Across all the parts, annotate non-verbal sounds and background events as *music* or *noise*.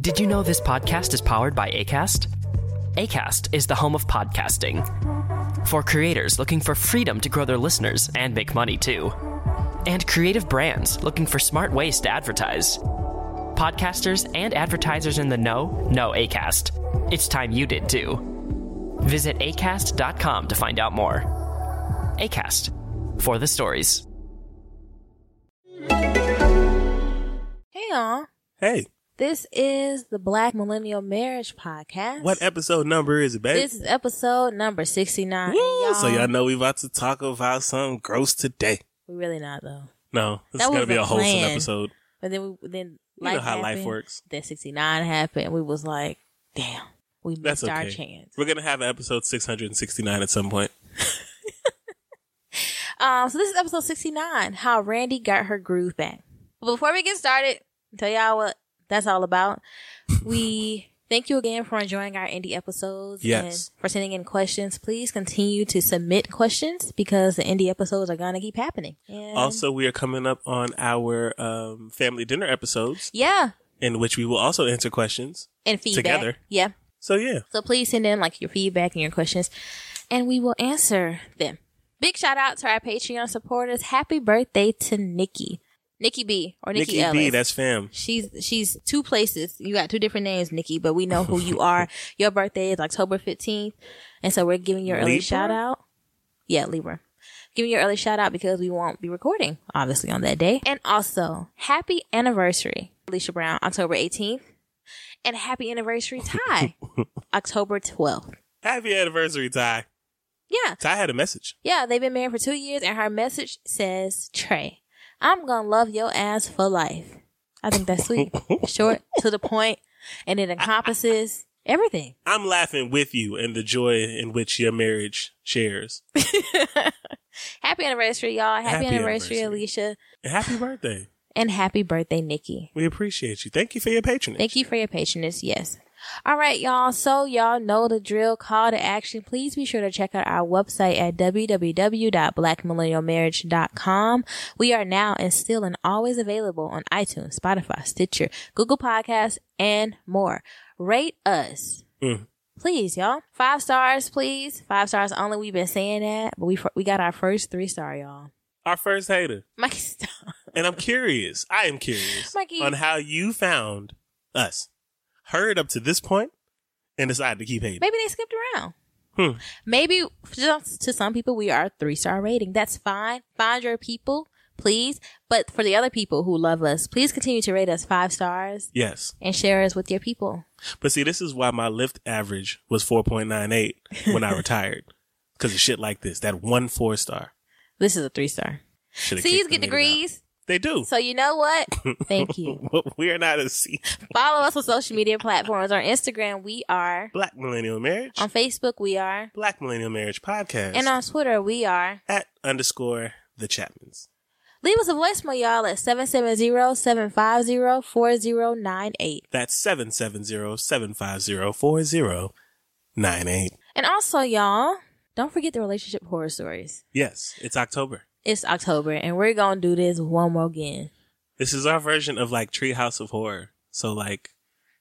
Did you know this podcast is powered by ACAST? ACAST is the home of podcasting. For creators looking for freedom to grow their listeners and make money too. And creative brands looking for smart ways to advertise. Podcasters and advertisers in the know know ACAST. It's time you did too. Visit acast.com to find out more. ACAST for the stories. Hey y'all. Hey, This is the Black Millennial Marriage Podcast. what episode number is it, baby? This is episode number 69. Woo, And so y'all know we about to talk about something gross today. We really not though. No, this That is gonna be a wholesome plan. episode. But then we then You know how life works. Then 69 happened and we was like, damn, we That's missed our chance. We're gonna have an episode 669 at some point. *laughs* Um, so this is episode 69, how Randy got her groove back. But before we get started, tell y'all what that's all about. We thank you again for enjoying our indie episodes Yes. and for sending in questions. Please continue to submit questions because the indie episodes are going to keep happening. And Also, we are coming up on our um, family dinner episodes, yeah, in which we will also answer questions. and feedback. Together. Yeah. So yeah, So please send in like your feedback and your questions and we will answer them. Big shout out to our Patreon supporters. Happy birthday to Nikki. Nikki B or Nikki, Nikki Ellis. B, that's fam. She's she's two places. You got two different names, Nikki, but we know who you *laughs* are. Your birthday is October fifteenth, and so we're giving your early Libra? shout out. Yeah, Libra. Giving your early shout out because we won't be recording obviously on that day. And also, happy anniversary, Alicia Brown, October eighteenth, and happy anniversary, Ty, *laughs* October twelfth. Happy anniversary, Ty. Yeah, Ty had a message. yeah, they've been married for two years, and her message says, "Trey, I'm gonna love your ass for life." I think that's sweet, *laughs* short to the point, and it encompasses everything. I'm laughing with you and the joy in which your marriage shares. *laughs* Happy anniversary, y'all! Happy, Happy anniversary, anniversary. Alicia, And happy birthday. and happy birthday, Nikki. We appreciate you. Thank you for your patronage. Thank you for your patronage, Yes. All right, y'all. So y'all know the drill. Call to action. Please be sure to check out our website at www.blackmillennialmarriage.com. We are now and still and always available on iTunes, Spotify, Stitcher, Google Podcasts, and more. Rate us. Mm. Please, y'all. Five stars, please. Five stars only. We've been saying that, but we we got our first three star, y'all. Our first hater. Mikey, stop. And I'm curious. I am curious Mikey. on how you found us, heard up to this point, and decided to keep hating. Maybe they skipped around. Hmm. Maybe just to some people we are three star rating. That's fine. Find your people, please. But for the other people who love us, please continue to rate us five stars Yes. and share us with your people. But see, this is why my Lyft average was 4.98 when I *laughs* retired. Because of shit like this. That one four star. This is a three star. Should've C's kicked get degrees. They do. So you know what? *laughs* Thank you. *laughs* we are not a C. Follow us on social media platforms. On Instagram, we are. Black Millennial Marriage. On Facebook, we are. Black Millennial Marriage Podcast. And on Twitter, we are. at underscore the Chapmans. Leave us a voicemail, y'all, at 770-750-4098. That's 770-750-4098. And also, y'all, don't forget the relationship horror stories. Yes, it's October. It's October, and we're gonna do this one more again. This is our version of like Treehouse of Horror. So like,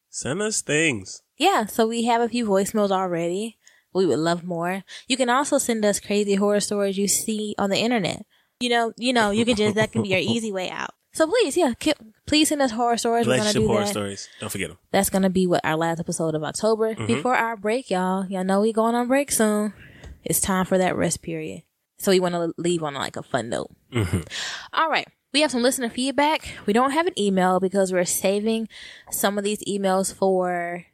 send us things. Yeah, so we have a few voicemails already. We would love more. You can also send us crazy horror stories you see on the internet. You know, you know, you can just that can be your easy way out. So please, yeah, ki- please send us horror stories. We're gonna do horror that. stories. Don't forget them. That's gonna be what our last episode of October Mm-hmm. before our break, y'all. Y'all know we going on break soon. It's time for that rest period. So we want to leave on like a fun note. Mm-hmm. All right. We have some listener feedback. We don't have an email because we're saving some of these emails for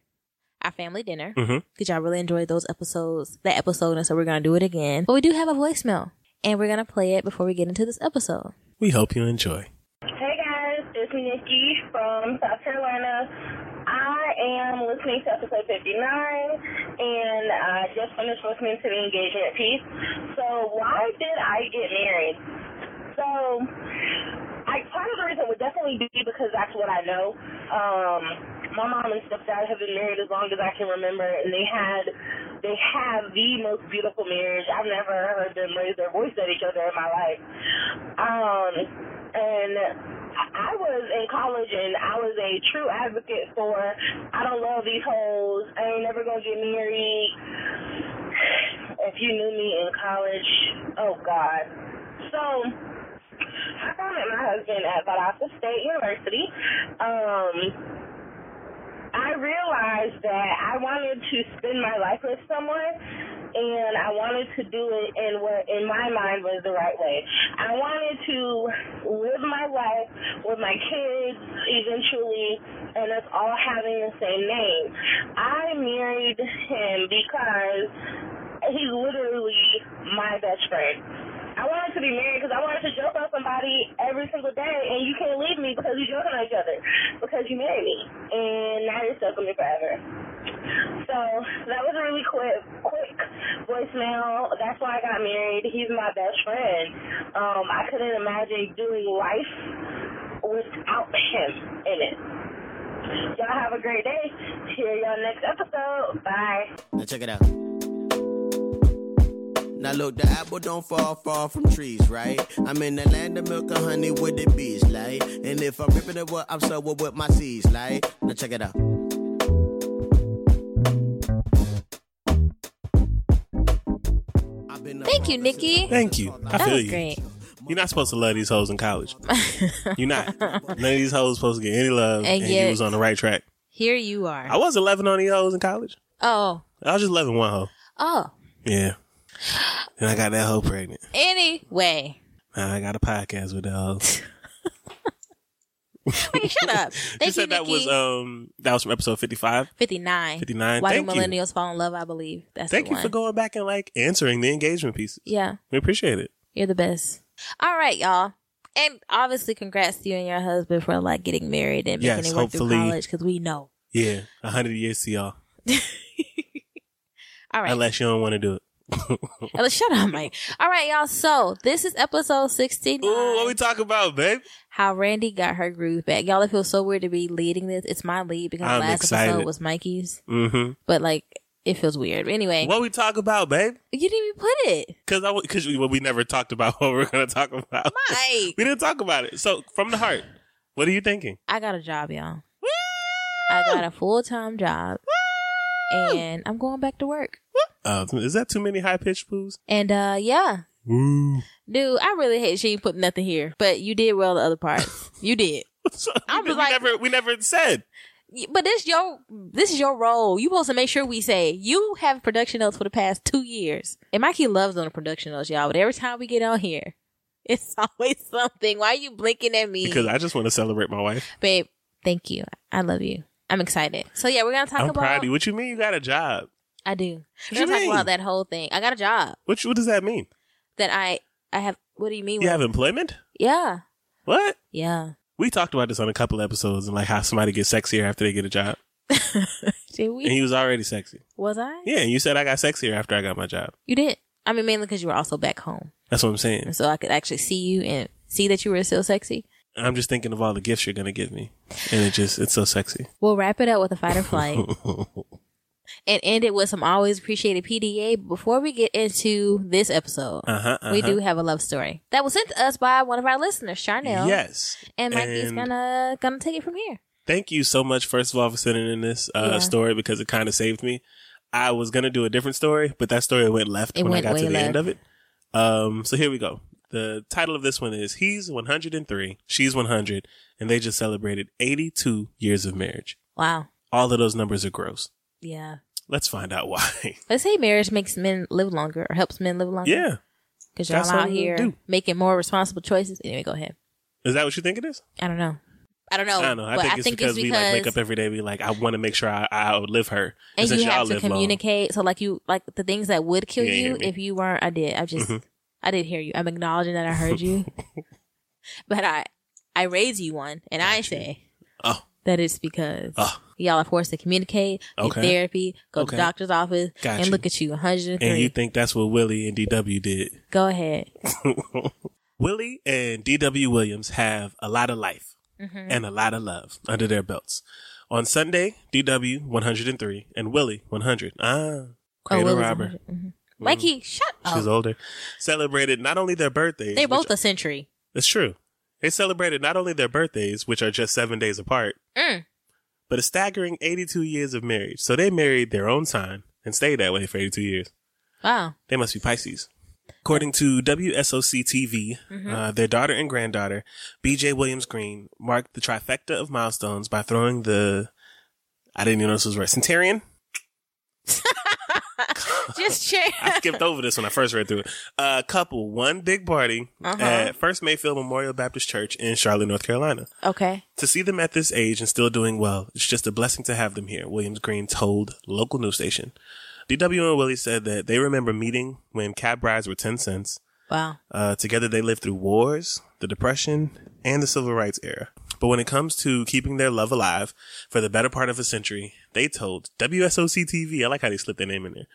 our family dinner. Mhm. Because y'all really enjoyed those episodes, that episode, and so we're gonna do it again. But we do have a voicemail, and we're gonna play it before we get into this episode. We hope you enjoy. Hey guys, it's Nikki from South Carolina. Am listening to episode 59 and I just finished listening to the engagement piece. So why did I get married? So I part of the reason would definitely be because that's what I know. Um my mom and stepdad have been married as long as I can remember and they had they have the most beautiful marriage. I've never heard them raise their voice at each other in my life. Um and I was in college and I was a true advocate for I don't love these hoes. I ain't never gonna get married. If you knew me in college, oh God. So I met my husband at Valdosta State University. Um I realized that I wanted to spend my life with someone and I wanted to do it in what in my mind was the right way. I wanted to live my life with my kids eventually and us all having the same name. I married him because he's literally my best friend. I wanted to be married because I wanted to joke on somebody every single day, and you can't leave me because you're joking on each other because you married me, and now you're stuck with me forever. So that was a really quick, quick voicemail. That's why I got married. He's my best friend. Um, I couldn't imagine doing life without him in it. Y'all have a great day. Hear y'all next episode. Bye. Now check it out. Now look, the apple don't fall far from trees, right? I'm in the land of milk and honey with the bees, like. And if I'm ripping it, what I'm so with my seeds, like. Now check it out. I've been a Thank you, Nikki. Thank you. I That feel oh, you. great. You're not supposed to love these hoes in college. *laughs* You're not. None of these hoes supposed to get any love, And and, yet- you was on the right track. Here you are. I wasn't loving on these hoes in college. oh, I was just loving one hoe. oh. Yeah. And I got that hoe pregnant. Anyway, Now I got a podcast with that hoe. *laughs* *laughs* Wait, shut up. Thank you, said that Nikki. was um that was from episode 55. 59. 59. Why Thank do you. millennials fall in love? I believe that's Thank the you one. for going back and like answering the engagement pieces. Yeah, We appreciate it. you're the best. All right, y'all. And obviously, congrats to you and your husband for like getting married and making Yes, it work through college because we know. Yeah, a hundred years to y'all. *laughs* All right. Unless you don't want to do it. Ella, shut up, Mike. All right, y'all. So this is episode 69. Ooh, what we talking about, babe? how Randy got her groove back. Y'all, it feels so weird to be leading this. It's my lead because I'm last excited. episode was Mikey's, Mm-hmm. but like it feels weird. But anyway, What we talk about, babe? you didn't even put it. Because I because we, well, we never talked about *laughs* what we're gonna talk about. Mike. *laughs* we didn't talk about it. So from the heart, what are you thinking? I got a job, y'all. I got a full time job, and I'm going back to work. Uh, is that too many high pitched boos? And uh, yeah, Woo. dude, I really hate she ain't put nothing here, but you did well the other parts. *laughs* you did. *laughs* So, I we, was we like- never we never said. But this your this is your role. You supposed to make sure we say you have production notes for the past two years. And Mikey loves on the production notes, y'all. But every time we get on here, *laughs* it's always something. Why are you blinking at me? Because I just want to celebrate my wife. babe, thank you. I love you. I'm excited. So yeah, we're gonna talk I'm about. proud of you. What you mean you got a job? I do. We're What you gonna talk mean? about that whole thing. I got a job you- what does that mean? that I I have. What do you mean? You have employment? Yeah, What? yeah. We talked about this on a couple episodes and like how somebody gets sexier after they get a job. *laughs* Did And we? he was already sexy. Was I? Yeah, and you said I got sexier after I got my job. You did. I mean, mainly because you were also back home, That's what I'm saying. and so I could actually see you and see that you were still sexy. I'm just thinking of all the gifts you're gonna give me, and it just it's so sexy. We'll wrap it up with a fight or flight *laughs* and end it with some always appreciated PDA. Before we get into this episode, Uh-huh, we uh-huh. do have a love story that was sent to us by one of our listeners, Charnel. Yes, And Mikey's And gonna gonna take it from here. Thank you so much, first of all, for sending in this uh, Yeah. story because it kind of saved me. I was gonna do a different story, but that story went left It when went I got to the end of it. Um, so here we go. The title of this one is He's 103, She's 100, and they just celebrated 82 years of marriage. Wow. All of those numbers are gross. Yeah. Let's find out why. *laughs* Let's say marriage makes men live longer or helps men live longer. yeah. Because y'all That's out here making more responsible choices. Anyway, go ahead. Is that what you think it is? I don't know. I don't know. I don't know. I but think, I it's, think because it's we like wake up every day. We like, I want to make sure I, I outlive her. and since you y'all have to live long- communicate. So like you like the things that would kill You you if you weren't. I did. I just Mhm. I did hear you. I'm acknowledging that I heard you, *laughs* but I I raise you one, and I say Oh, that it's because Oh. Y'all are forced to communicate, get Okay. therapy, go Okay. to doctor's office, Got and you. look at you, 103. and you think that's what Willie and DW did? go ahead. *laughs* Willie and DW Williams have a lot of life Mm-hmm. and a lot of love under their belts. On Sunday, DW 103 and Willie 100. Ah, cradle Will's robber. 100. Mhm. Mikey, shut up. She's older. Celebrated not only their birthdays. They're which- both a century. It's true. They celebrated not only their birthdays, which are just seven days apart, Mm. But a staggering 82 years of marriage. So they married their own sign and stayed that way for 82 years. Wow. They must be Pisces. According to WSOC TV, uh, their daughter and granddaughter, BJ Williams Green, marked the trifecta of milestones by throwing the, I didn't even know this was right, Centurion? *laughs* *laughs* Just check. I skipped over this when I first read through it. Uh, couple, one big party Uh-huh. at First Mayfield Memorial Baptist Church in Charlotte, North Carolina. okay. To see them at this age and still doing well, it's just a blessing to have them here, Williams Green told local news station. DW and Willie said that they remember meeting when cab rides were 10 cents. Wow. Uh, together they lived through wars, the Depression, and the Civil Rights era. But when it comes to keeping their love alive for the better part of a century, they told WSOC TV, I like how they slipped their name in there,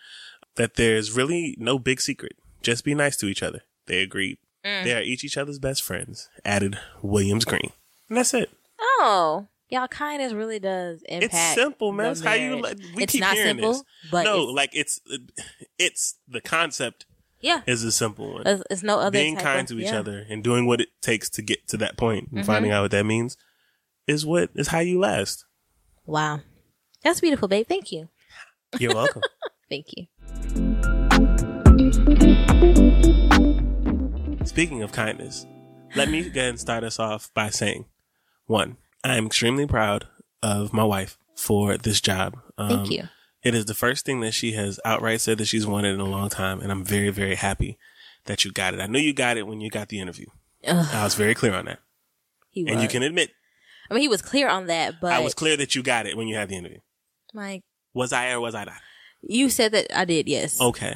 that there's really no big secret. Just be nice to each other. They agreed. They are each each other's best friends, added Williams Green. And that's it. Oh, y'all kindness really does impact. It's simple, man. It's how you. Like, we it's keep not hearing simple, this. but no, it's, like it's it's the concept yeah, is a simple one. it's, it's no other Being kind of- to each yeah. Mm-hmm. other and doing what it takes to get to that point and finding out what that means is what is how you last. Wow, that's beautiful, babe. Thank you. You're welcome. *laughs* Thank you. Speaking of kindness, let me and start us off by saying, one, I am extremely proud of my wife for this job. Um, Thank you. It is the first thing that she has outright said that she's wanted in a long time, and I'm very, very happy that you got it. I knew you got it when you got the interview. Ugh, I was very clear on that, he was. and you can admit I mean, he was clear on that, but I was clear that you got it when you had the interview. Like Was I or was I not? You said that I did. Yes. Okay.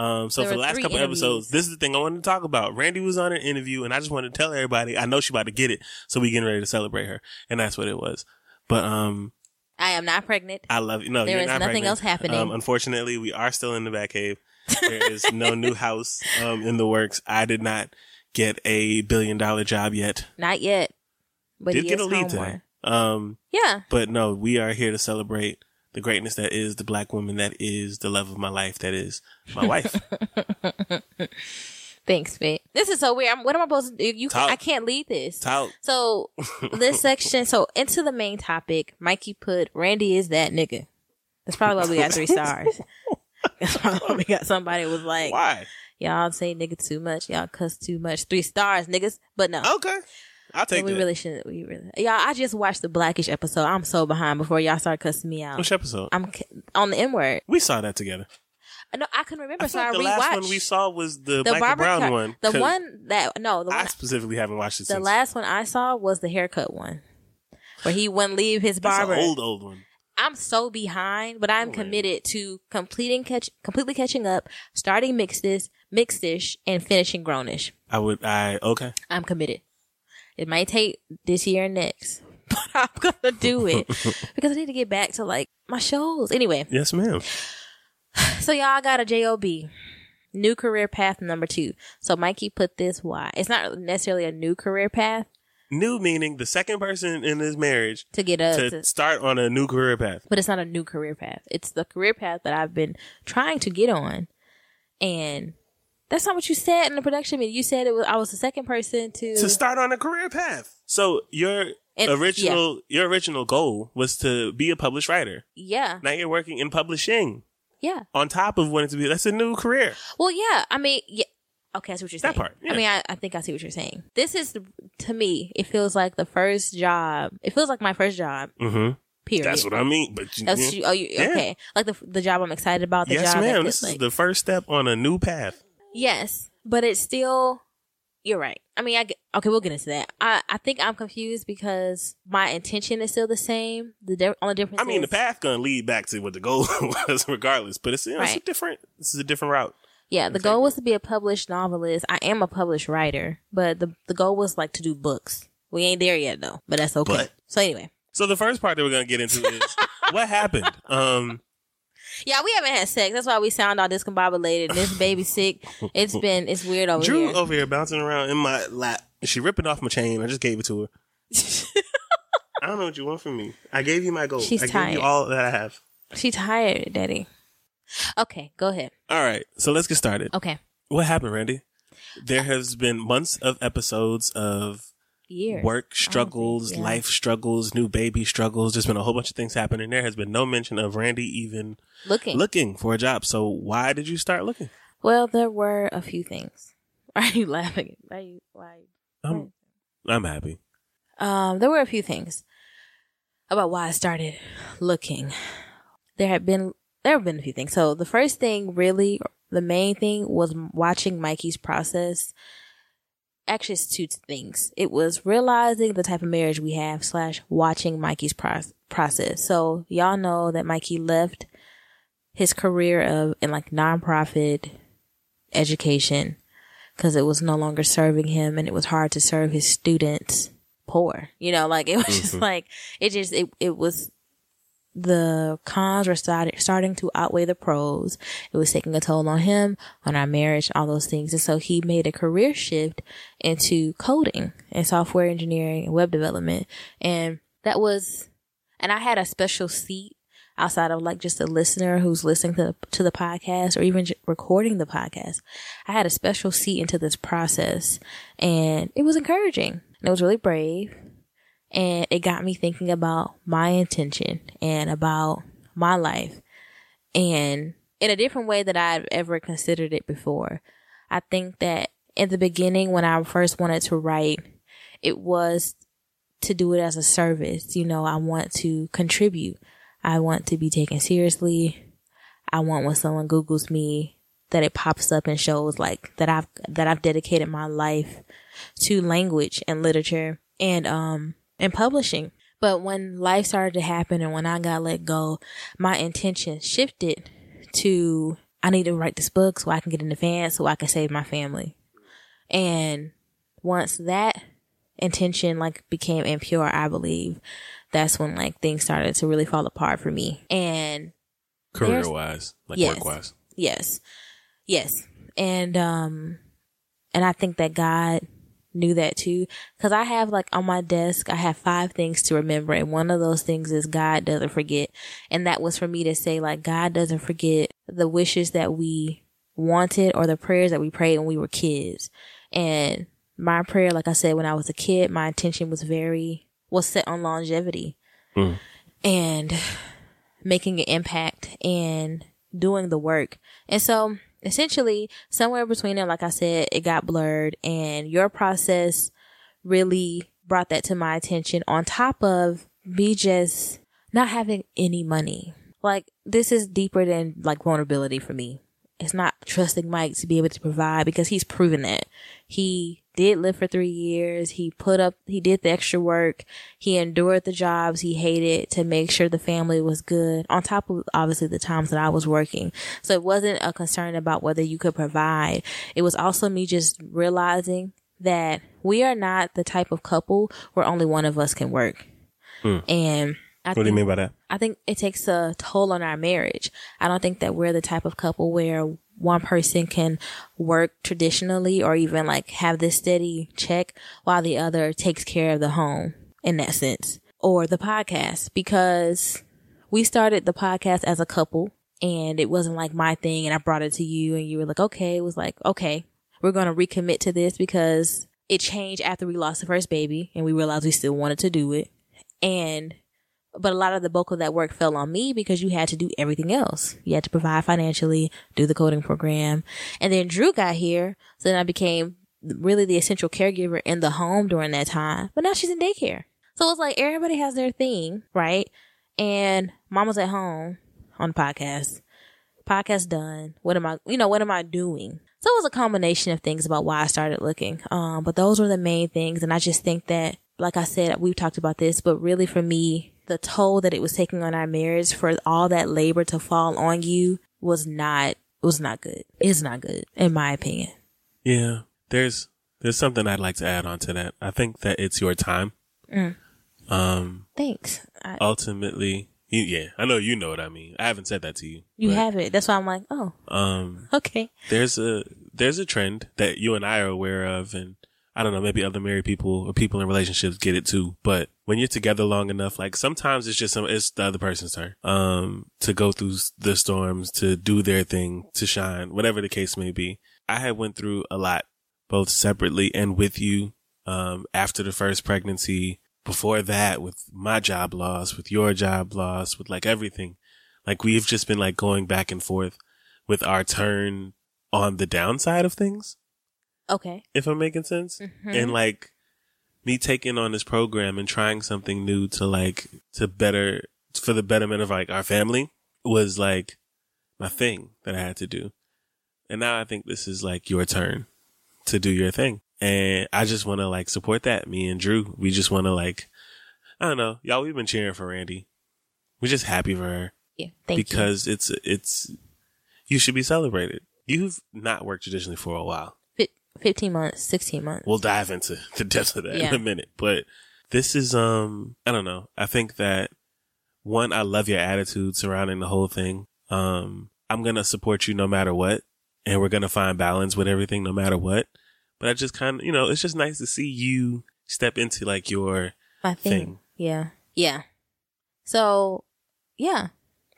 Um, so There for the were last three couple interviews. episodes, this is the thing I wanted to talk about. Randy was on an interview, and I just wanted to tell everybody I know she about to get it, so we getting ready to celebrate her, and that's what it was. But um, I am not pregnant. I love you. No, There you're is not nothing pregnant. else happening. Um, unfortunately, we are still in the back cave. There is no *laughs* new house um in the works. I did not get a billion dollar job yet. Not yet. But did he get is a lead home today. more. Um, Yeah. but no, we are here to celebrate the greatness that is the black woman that is the love of my life that is my wife. *laughs* Thanks, babe. This is so weird. I'm, what am I supposed to do? You, Talk. I can't lead this. Tout. So this *laughs* section, so into the main topic, Mikey put Randy is that nigga. That's probably why we got three stars. *laughs* That's probably why we got somebody was like, Why? y'all say nigga too much, y'all cuss too much. Three stars, niggas. But no. Okay, I'll So we that. really shouldn't. We really, y'all. I just watched the Blackish episode. I'm so behind before y'all start cussing me out. Which episode? I'm on the N word. we saw that together. No, I couldn't remember, I so feel I like the rewatched. last one we saw was the, the Black and Brown cut- one. The one that no, the one I specifically haven't watched it the since. last one I saw was the haircut one, where he wouldn't leave his That's barber. an old old one. I'm so behind, but I'm Oh, committed to completing catch, completely catching up, starting mixedish, mixedish, and finishing grownish. I would. I okay. I'm committed. It might take this year and next, *laughs* but I'm gonna do it *laughs* because I need to get back to like my shows. Anyway, Yes, ma'am. *sighs* so y'all got a job, new career path number two. So Mikey put this why it's not necessarily a new career path New meaning the second person in this marriage to get us, to start on a new career path. but it's not a new career path. It's the career path that I've been trying to get on, and that's not what you said in the production meeting. You said it was I was the second person to. To start on a career path. So your And- original your original goal was to be a published writer. yeah, Now you're working in publishing yeah. on top of wanting to be. That's a new career. Well, yeah. I mean, yeah. Okay, I see what you're saying. That part, yeah. I mean, I, I think I see what you're saying. This is, to me, it feels like the first job. It feels like my first job, Mm-hmm. period. That's what I mean. But you, That's you, oh, you, Yeah. okay. Like the the job I'm excited about. The yes, job ma'am. This is like, the first step on a new path. Yes, but it's still. You're right. I mean, I okay. We'll get into that. I I think I'm confused because my intention is still the same. The di- only difference. I mean, the path gonna lead back to what the goal *laughs* was, regardless. But it's, you know, it's a different. This is a different route. Yeah, the goal was to be a published novelist. I am a published writer, but the the goal was like to do books. We ain't there yet though, but that's okay. But- so anyway, So the first part that we're gonna get into is *laughs* what happened. Um, yeah, we haven't had sex. That's why we sound all discombobulated. And this baby sick. It's *laughs* been it's weird over here. Drew here. over here bouncing around in my lap. She ripping off my chain. I just gave it to her. *laughs* I don't know what you want from me. I gave you my goal. She's I gave tired. you all that I have. She tired, Daddy. Okay, go ahead. All right, so let's get started. Okay, What happened, Randy? There has been months of episodes of years. work struggles, yeah. life struggles, new baby struggles. There's been a whole bunch of things happening. There has been no mention of Randy even looking. looking for a job. So why did you start looking? Well, there were a few things. *laughs* Why are you laughing? Why? Are you, why? I'm, I'm happy. Um, there were a few things about why I started looking. There had been there have been a few things. So the first thing, really, the main thing was watching Mikey's process. Actually, it's two things. It was realizing the type of marriage we have slash watching Mikey's pro- process. So y'all know that Mikey left his career of in like nonprofit education because it was no longer serving him and it was hard to serve his students poor. You know, like it was just mm-hmm. like it just it it was the cons were started starting to outweigh the pros. It was taking a toll on him, on our marriage, all those things. And so he made a career shift into coding and software engineering and web development. And that was and I had a special seat outside of like just a listener who's listening to to the podcast or even recording the podcast. I had a special seat into this process and it was encouraging. And it was really brave and it got me thinking about my intention and about my life and in a different way that I've ever considered it before. I think that in the beginning when I first wanted to write, it was to do it as a service. You know, I want to contribute. I want to be taken seriously. I want when someone Googles me that it pops up and shows like that I've, that I've dedicated my life to language and literature and, um, and publishing. But when life started to happen and when I got let go, my intention shifted to I need to write this book so I can get an advance so I can save my family. And once that intention like became impure, I believe that's when like things started to really fall apart for me. And Career wise, like Yes. work wise. Yes. Yes. And um and I think that God knew that too cuz I have like on my desk I have five things to remember and one of those things is God doesn't forget. And that was for me to say like God doesn't forget the wishes that we wanted or the prayers that we prayed when we were kids. And my prayer like I said when I was a kid my intention was very was set on longevity. Hmm. And making an impact and doing the work. And so essentially somewhere between there, like I said, it got blurred and your process really brought that to my attention on top of me just not having any money. Like this is deeper than like vulnerability for me. It's not trusting Mike to be able to provide because he's proven that. He did live for three years. He put up, he did the extra work. He endured the jobs he hated to make sure the family was good on top of obviously the times that I was working. So it wasn't a concern about whether you could provide. It was also me just realizing that we are not the type of couple where only one of us can work. Hmm. And I What do you mean by that? I think it takes a toll on our marriage. I don't think that we're the type of couple where one person can work traditionally or even like have this steady check while the other takes care of the home in that sense or the podcast because we started the podcast as a couple and it wasn't like my thing and I brought it to you and you were like, okay, it was like, okay, we're going to recommit to this because it changed after we lost the first baby and we realized we still wanted to do it. And but a lot of the bulk of that work fell on me because you had to do everything else. You had to provide financially, do the coding program. And then Drew got here. So then I became really the essential caregiver in the home during that time. But now she's in daycare. So it's like everybody has their thing, right? And mama's at home on the podcast. Podcast done. What am I, you know, what am I doing? So it was a combination of things about why I started looking. Um, but those were the main things. And I just think that, like I said, we've talked about this, but really for me, the toll that it was taking on our marriage for all that labor to fall on you was not, was not good. It's not good, in my opinion. Yeah. There's, there's something I'd like to add on to that. I think that it's your time. Um, Thanks. I, ultimately, yeah, I know you know what I mean. I haven't said that to you. you have it. That's why I'm like, oh, Um, *laughs* okay. there's a there's a trend that you and I are aware of, and I don't know, maybe other married people or people in relationships get it too. But when you're together long enough, like sometimes it's just some it's the other person's turn, um, to go through the storms, to do their thing, to shine, whatever the case may be. I had went through a lot, both separately and with you, um, after the first pregnancy. Before that, with my job loss, with your job loss, with like everything, like we've just been like going back and forth with our turn on the downside of things, Okay. if I'm making sense. Mm-hmm. And like me taking on this program and trying something new to like, to better, for the betterment of like our family was like my thing that I had to do. And now I think this is like your turn to do your thing. And I just want to like support that. Me and Drew, we just want to like, I don't know, y'all, we've been cheering for Randy. We're just happy for her Yeah. Thank you. because it's it's you should be celebrated. You've not worked traditionally for a while. Fif- 15 months, 16 months. We'll dive into *laughs* the depths of that in a minute. But this is um I don't know. I think that one, I love your attitude surrounding the whole thing. Um I'm gonna support you no matter what. And we're gonna find balance with everything no matter what. But I just kinda you know, it's just nice to see you step into like your my thing. thing. Yeah. Yeah. So, yeah.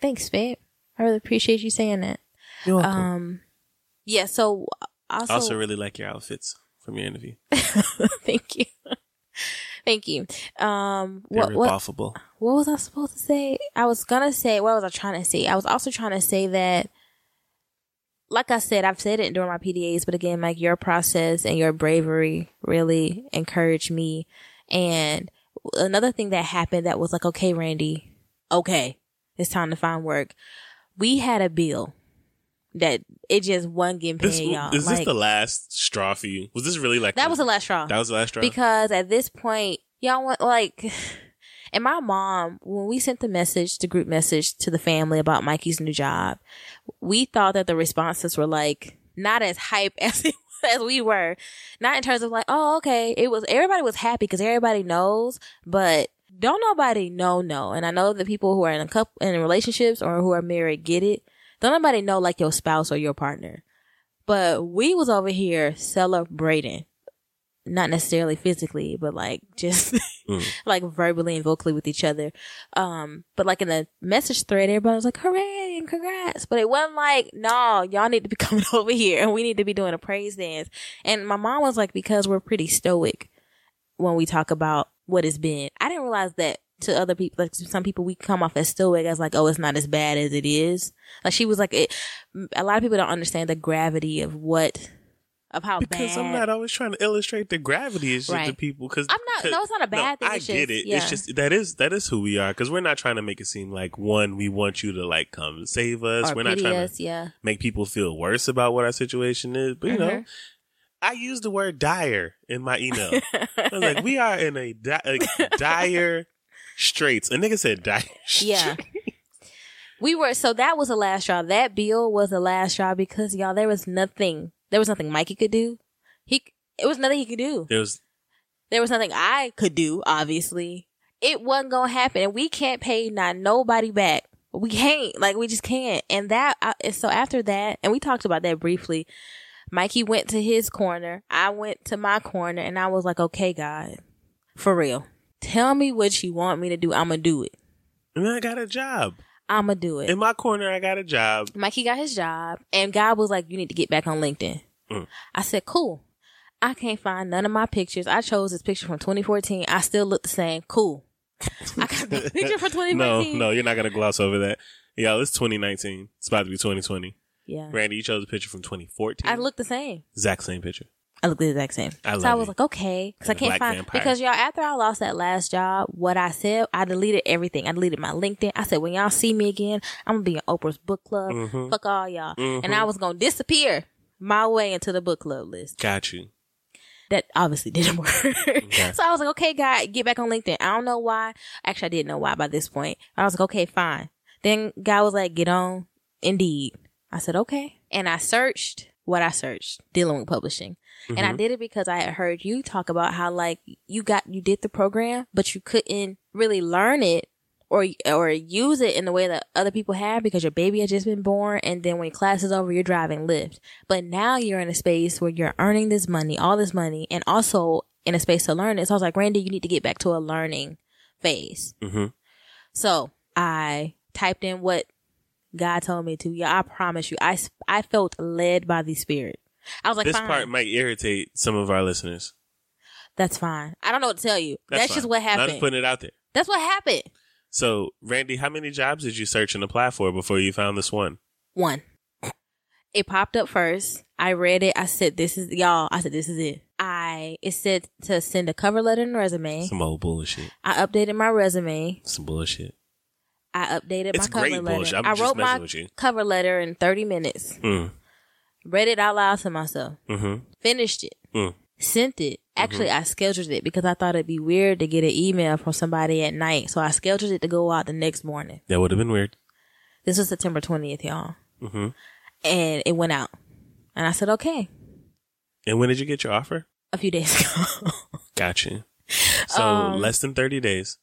Thanks, babe. I really appreciate you saying that. You're welcome. Um, yeah. So, also, I also really like your outfits from your interview. thank you. *laughs* thank you. Um, They're what, what, what was I supposed to say? I was gonna say, what was I trying to say? I was also trying to say that, like I said, I've said it during my PDAs, but again, like your process and your bravery really encouraged me. And another thing that happened that was like, okay, Randy, okay, it's time to find work. We had a bill that it just wasn't getting paid, This, y'all. is like, this the last straw for you? Was this really like that was the last straw That was the last straw. because at this point, y'all want like, *sighs* and my mom, when we sent the message, the group message to the family about Mikey's new job, we thought that the responses were like not as hype *laughs* as it, as we were, not in terms of like, oh, okay, it was everybody was happy because everybody knows, but don't nobody know no. And I know that people who are in a couple in relationships or who are married get it. Don't nobody know like your spouse or your partner. But we was over here celebrating not necessarily physically, but like just *laughs* Mm. like verbally and vocally with each other. Um, but like in the message thread, everybody was like, hooray and congrats. But it wasn't like, no, y'all need to be *laughs* coming over here and we need to be doing a praise dance. And my mom was like, because we're pretty stoic when we talk about what it's been. I didn't realize that to other people, like some people, we come off as stoic as like, oh, it's not as bad as it is. Like she was like, it, a lot of people don't understand the gravity of what, of how bad because bad. I'm not always trying to illustrate the gravity of shit to people. Because I'm not- no, it's not a bad thing, I get just- it. yeah. It's just that is that is who we are. Because we're not trying to make it seem like one. We want you to like come save us. or we're not trying us, to yeah. make people feel worse about what our situation is. But you know, Mhm. I used the word dire in my email. *laughs* I was like, we are in a, di- like, *laughs* dire straits. A nigga said dire. *laughs* Yeah. We were so that was the last straw. That bill was the last straw because y'all there was nothing. There was nothing Mikey could do. He it was nothing he could do. There was There was nothing I could do. Obviously, it wasn't gonna happen, and we can't pay not nobody back. We can't like we just can't. And that I, and so after that, and we talked about that briefly. Mikey went to his corner. I went to my corner, and I was like, "Okay, God, for real, tell me what you want me to do. I'm gonna do it. and I got a job. I'm gonna do it." In my corner, I got a job. Mikey got his job, and God was like, "You need to get back on LinkedIn." Mm. I said, "Cool." I can't find none of my pictures. I chose this picture from 2014. I still look the same. Cool. *laughs* I got the picture for *laughs* No, 2019. no, you're not gonna gloss over that. Yo, it's 2019. It's about to be 2020. Yeah. Randy, you chose a picture from 2014. I look the same. exact same picture. I look the exact same. I so I was it. like, okay, because I can't find vampire. because y'all after I lost that last job, what I said, I deleted everything. I deleted my LinkedIn. I said, when y'all see me again, I'm gonna be in Oprah's book club. Mm-hmm. Fuck all y'all, and I was gonna disappear my way into the book club list. Got you. That obviously *laughs* didn't work. so I was like, okay, guy, get back on LinkedIn. I don't know why. Actually, I didn't know why by this point. I was like, okay, fine. Then guy was like, get on Indeed. I said, okay. And I searched what I searched, dealing with publishing. And I did it because I had heard you talk about how like you got, you did the program, but you couldn't really learn it or, or use it in the way that other people have because your baby had just been born. And then when class is over, you're driving Lyft. But now you're in a space where you're earning this money, all this money, and also in a space to learn it. So I was like, Randy, you need to get back to a learning phase. hmm So I typed in what God told me to. Yeah, I promise you, I, I felt led by the Spirit. I was like, This fine, part might irritate some of our listeners. that's fine. I don't know what to tell you. That's, That's, just what I'm happened. just putting it out there. that's what happened. So, Randy, how many jobs did you search and apply for before you found this one? One. It popped up first. I read it. I said, this is, y'all, I said, this is it. I, it said to send a cover letter and resume. Some old bullshit. I updated my resume. Some bullshit. I updated It's my cover great letter. bullshit. I'm I just wrote my with you. cover letter in 30 minutes. Mm. Read it out loud to myself. Mm-hmm. Finished it. Mm. Sent it. Actually, I scheduled it because I thought it'd be weird to get an email from somebody at night. So I scheduled it to go out the next morning. That would have been weird. This was September 20th, y'all. Mm-hmm. And it went out. And I said, okay. And when did you get your offer? A few days *laughs* ago. gotcha. So Um, less than 30 days,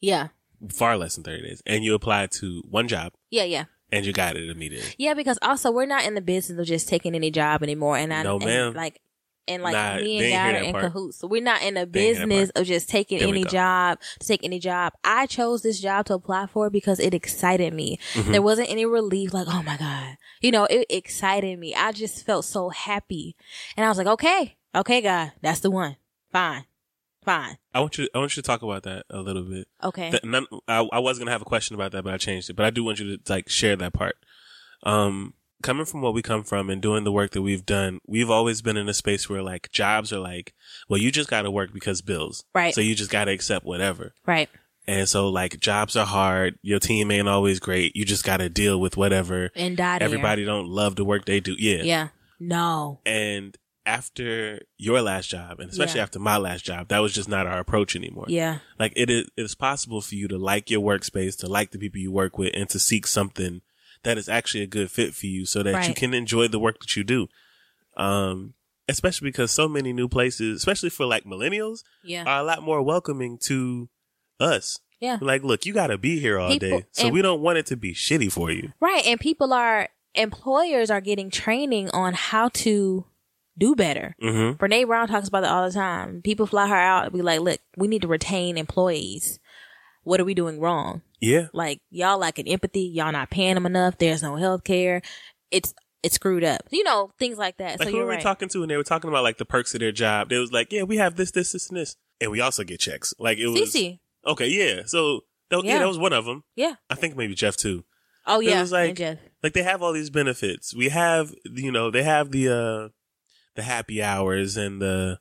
yeah. far less than 30 days. And you applied to one job Yeah, yeah. And you got it immediately. Yeah, because also we're not in the business of just taking any job anymore. And I No, and ma'am. like and like Nah, me and God are in part. cahoots. So we're not in the They ain't hear that business of just taking There any job to take any job. I chose this job to apply for because it excited me. Mm-hmm. There wasn't any relief like, oh my God. You know, it excited me. I just felt so happy. And I was like, okay, okay, God, that's the one. Fine. Fine. I want you. I want you to talk about that a little bit. Okay. That- none, I, I was gonna have a question about that, but I changed it. But I do want you to like share that part. Um, coming from what we come from and doing the work that we've done, we've always been in a space where like jobs are like, well, you just got to work because bills, Right. So you just got to accept whatever. right. And so like jobs are hard. Your team ain't always great. You just got to deal with whatever. And die. Everybody don't love the work they do. Yeah. Yeah. No. And after your last job, and especially Yeah. after my last job, that was just not our approach anymore. Yeah. Like it is, it is possible for you to like your workspace, to like the people you work with, and to seek something that is actually a good fit for you, so that you can enjoy the work that you do. Um, especially because so many new places, especially for like millennials, Yeah. are a lot more welcoming to us. Yeah. Like, look, you got to be here all People- day, so and- we don't want it to be shitty for you. Right. And people are, employers are getting training on how to do better. Mm-hmm. Brene Brown talks about it all the time. People fly her out and be like, look, we need to retain employees. What are we doing wrong? Yeah, Like, y'all lacking empathy. Y'all not paying them enough. There's no health care. It's, it's screwed up. You know, things like that. like so who were we right. talking to, and they were talking about like the perks of their job. They was like, yeah, we have this, this, this, and this, and we also get checks. Like it was Cece. okay, yeah. So that, yeah. Yeah. that was one of them. Yeah. I think maybe Jeff too. Oh, yeah. It was like- and Jeff. like they have all these benefits. We have, you know, they have the uh the happy hours and the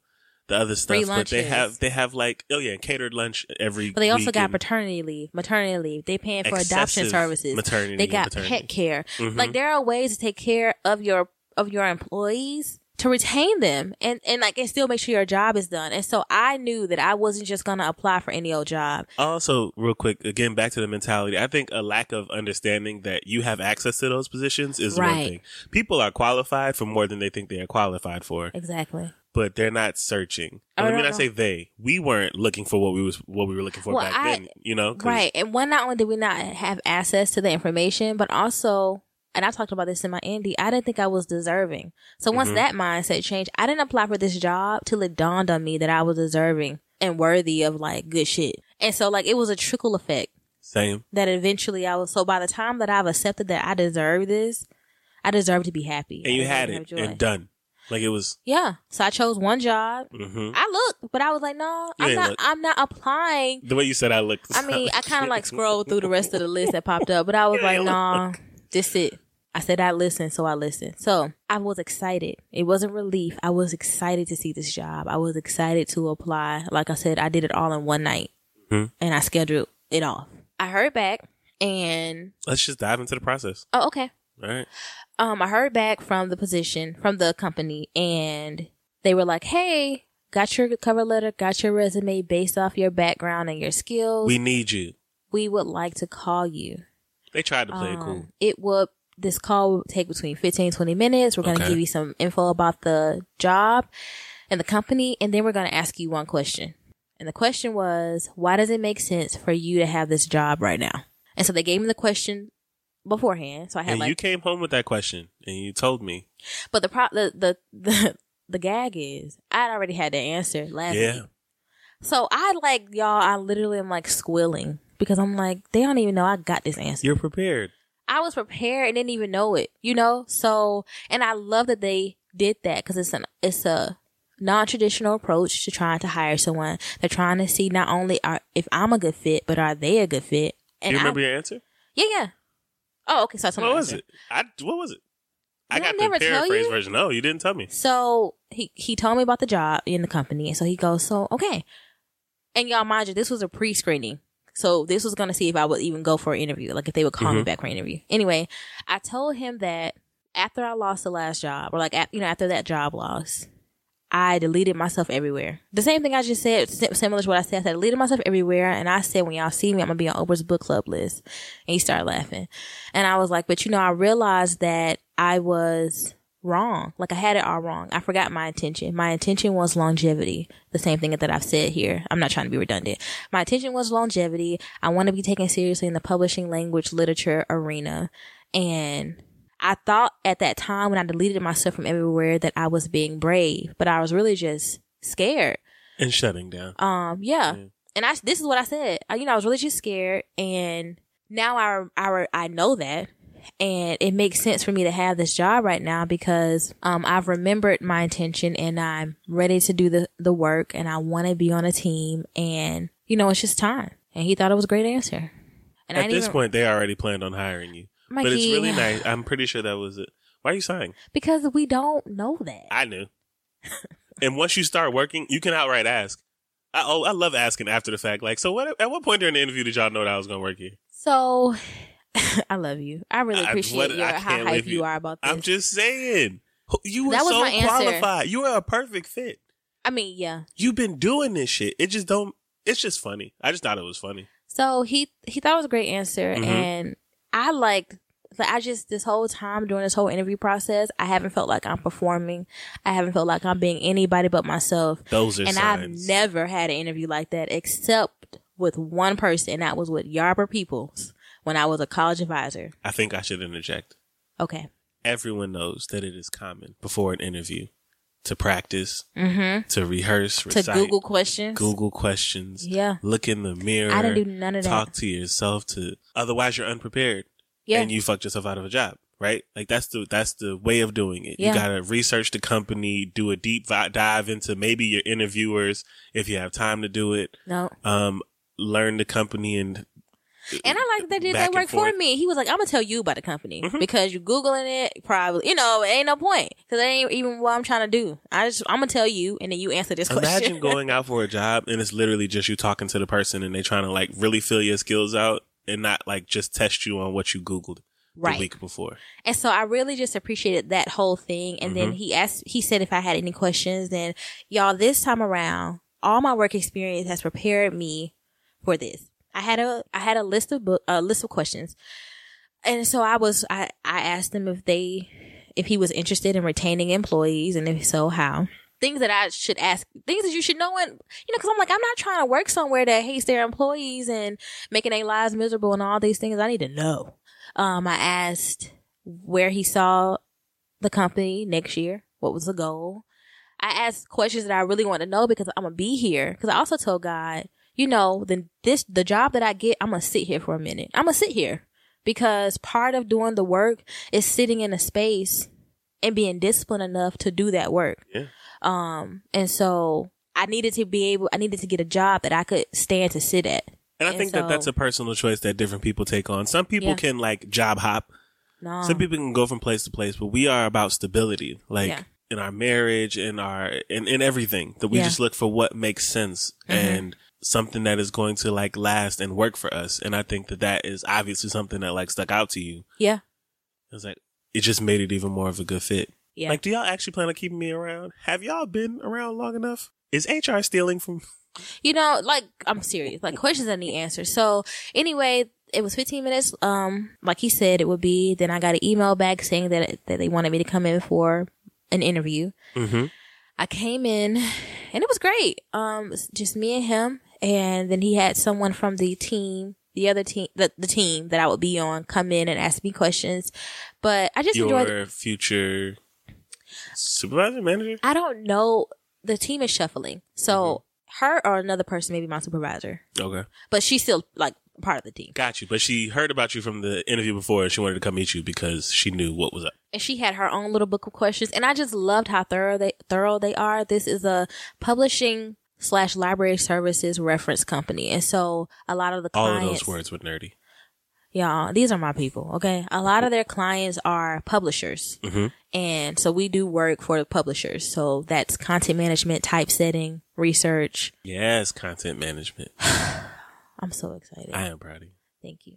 the other stuff, but they have they have like oh yeah, catered lunch every. But they also got paternity leave, maternity leave. They paying for adoption services. maternity They got paternity. pet care. Mhm. Like there are ways to take care of your of your employees to retain them and and like and still make sure your job is done. And so I knew that I wasn't just gonna apply for any old job. Also, real quick, again back to the mentality. I think a lack of understanding that you have access to those positions is one thing. People are qualified for more than they think they are qualified for, Exactly. but they're not searching. I And I mean, I say they. We weren't looking for what we was what we were looking for Well, back I- then. You know, Right. And one, not only did we not have access to the information, but also, and I talked about this in my indie, I didn't think I was deserving. So once Mhm. that mindset changed, I didn't apply for this job till it dawned on me that I was deserving and worthy of like good shit. And so like it was a trickle effect Same. that eventually I was, so by the time that I've accepted that I deserve this, I deserve to be happy. And I you had it and done. Like it was. Yeah. So I chose one job. hmm I looked, but I was like, no, You I'm not. look. I'm not applying. The way you said I looked. I mean, I *laughs* kind of like scrolled through the rest of the list that popped up, but I was You like, no, nah, this it. I said I listened, so I listened. So I was excited. It wasn't relief. I was excited to see this job. I was excited to apply. Like I said, I did it all in one night, Hmm. and I scheduled it off. I heard back, and Let's just dive into the process. oh, okay. All right. um, I heard back from the position, from the company, and they were like, hey, got your cover letter, got your resume based off your background and your skills. We, need you. We would like to call you. They tried to play it Um, cool. It would, this call would take between 15 20 minutes. We're going to Okay. give you some info about the job and the company, and then we're going to ask you one question. And the question was, why does it make sense for you to have this job right now? And so they gave me the question beforehand. So I had And like you came home with that question, and you told me. But the pro the the the, *laughs* the gag is I'd already had the answer last Yeah. week. So I like y'all. I literally am like squilling because I'm like they don't even know I got this answer. You're prepared. I was prepared and didn't even know it. You know. So and I love that they did that because it's an it's a non-traditional approach to trying to hire someone. They're trying to see not only are if I'm a good fit, but are they a good fit? Do you I- remember your answer? yeah, yeah. Oh, okay. So I What was answer. it? I what was it? I Did I got never the paraphrase you? version. No, you didn't tell me. So he he told me about the job in the company, and so he goes, "So okay." And y'all, mind you, this was a pre-screening, so this was gonna see if I would even go for an interview, like if they would call me Mhm. back for an interview. Anyway, I told him that after I lost the last job, or like you know after that job loss, I deleted myself everywhere. The same thing I just said, similar to what I said. I said I deleted myself everywhere, and I said when y'all see me, I'm gonna be on Oprah's book club list. And he started laughing, and I was like, "But you know, I realized that I was." Wrong. Like I had it all wrong. I forgot my intention. My intention was longevity. The same thing that I've said here. I'm not trying to be redundant. My intention was longevity. I want to be taken seriously in the publishing language literature arena. And I thought at that time when I deleted myself from everywhere that I was being brave, but I was really just scared. And shutting down. Um, yeah. Yeah. And I, this is what I said. I, you know, I was really just scared. And now I, I, I know that. And it makes sense for me to have this job right now because, um, I've remembered my intention and I'm ready to do the, the work and I want to be on a team and, you know, it's just time. And he thought it was a great answer. And At this even- point, they already planned on hiring you. but it's really nice. *sighs* I'm pretty sure that was it. Why are you sighing? because we don't know that. I knew. and once you start working, you can outright ask. I, oh, I love asking after the fact. Like, so what? At what point during the interview did y'all know that I was going to work here? So *laughs* I love you. I really I- appreciate what- your, I how hype you. you are about this. I'm just saying. You were That was so my answer. qualified. You are a perfect fit. I mean, yeah. You've been doing this shit. It just don't. It's just funny. I just thought it was funny. So he he thought it was a great answer, Mhm. and I liked. Like I just this whole time during this whole interview process, I haven't felt like I'm performing. I haven't felt like I'm being anybody but myself. Those are and signs. I've never had an interview like that except with one person, and that was with Yarber Peoples when I was a college advisor. I think I should interject. Okay. Everyone knows that it is common before an interview to practice, Mm-hmm. to rehearse, To recite, Google questions. Google questions. Yeah. Look in the mirror. I didn't do none of that. Talk to yourself. To otherwise, you're unprepared. Yeah. and you fucked yourself out of a job, right? Like that's the that's the way of doing it. Yeah. You gotta research the company, do a deep vi- dive into maybe your interviewers if you have time to do it. no. Um, learn the company and And I like that they did that work for me. He was like, I'm gonna tell you about the company Mhm. because you're googling it. Probably, you know, it ain't no point because it ain't even what I'm trying to do. I just, I'm gonna tell you, and then you answer this question. imagine *laughs* going out for a job and it's literally just you talking to the person and they trying to like really fill your skills out and not like just test you on what you googled right. the week before. And so I really just appreciated that whole thing. And then Mhm. he asked, he said if I had any questions, then y'all, this time around, all my work experience has prepared me for this. I had a, I had a list of book, a list of questions. And so I was, I, I asked him if they, if he was interested in retaining employees and if so, how. Things that I should ask, things that you should know and, you know, cause I'm like, I'm not trying to work somewhere that hates their employees and making their lives miserable and all these things I need to know. Um, I asked where he saw the company next year. What was the goal? I asked questions that I really want to know because I'm gonna be here. Because I also told God, you know, then this the job that I get, I'm gonna sit here for a minute. I'm gonna sit here because part of doing the work is sitting in a space and being disciplined enough to do that work. Yeah. Um, and so I needed to be able, I needed to get a job that I could stand to sit at. And I And think that that's a personal choice that different people take on. Some people Yeah. can like job hop. No. Some people can go from place to place, but we are about stability. Like Yeah. in our marriage, in our in, in everything. That we Yeah. just look for what makes sense Mhm. and something that is going to like last and work for us. And I think that that is obviously something that like stuck out to you. yeah. It was like it just made it even more of a good fit. Yeah. Like, do y'all actually plan on keeping me around? Have y'all been around long enough? Is HR stealing from? *laughs* you know, like I'm serious. Like questions that need answers. So anyway, it was 15 minutes. Um, like he said it would be. Then I got an email back saying that that they wanted me to come in for an interview. Mm-hmm. I came in and it was great. Um, just me and him, and then he had someone from the team, the other team, the, the team that I would be on, come in and ask me questions. But I just enjoyed. Your future supervisor, manager? I don't know. The team is shuffling, so mm-hmm. her or another person, maybe my supervisor, Okay. but she's still like part of the team. Got you. But she heard about you from the interview before and she wanted to come meet you because she knew what was up. and she had her own little book of questions and i just loved how thorough they thorough they are this is a publishing slash library services reference company and so a lot of the All of clients those words were nerdy. y'all these are my people okay a lot of their clients are publishers Mhm. and so we do work for the publishers so that's content management typesetting research Yes, content management. *sighs* i'm so excited I am proud of you. Thank you.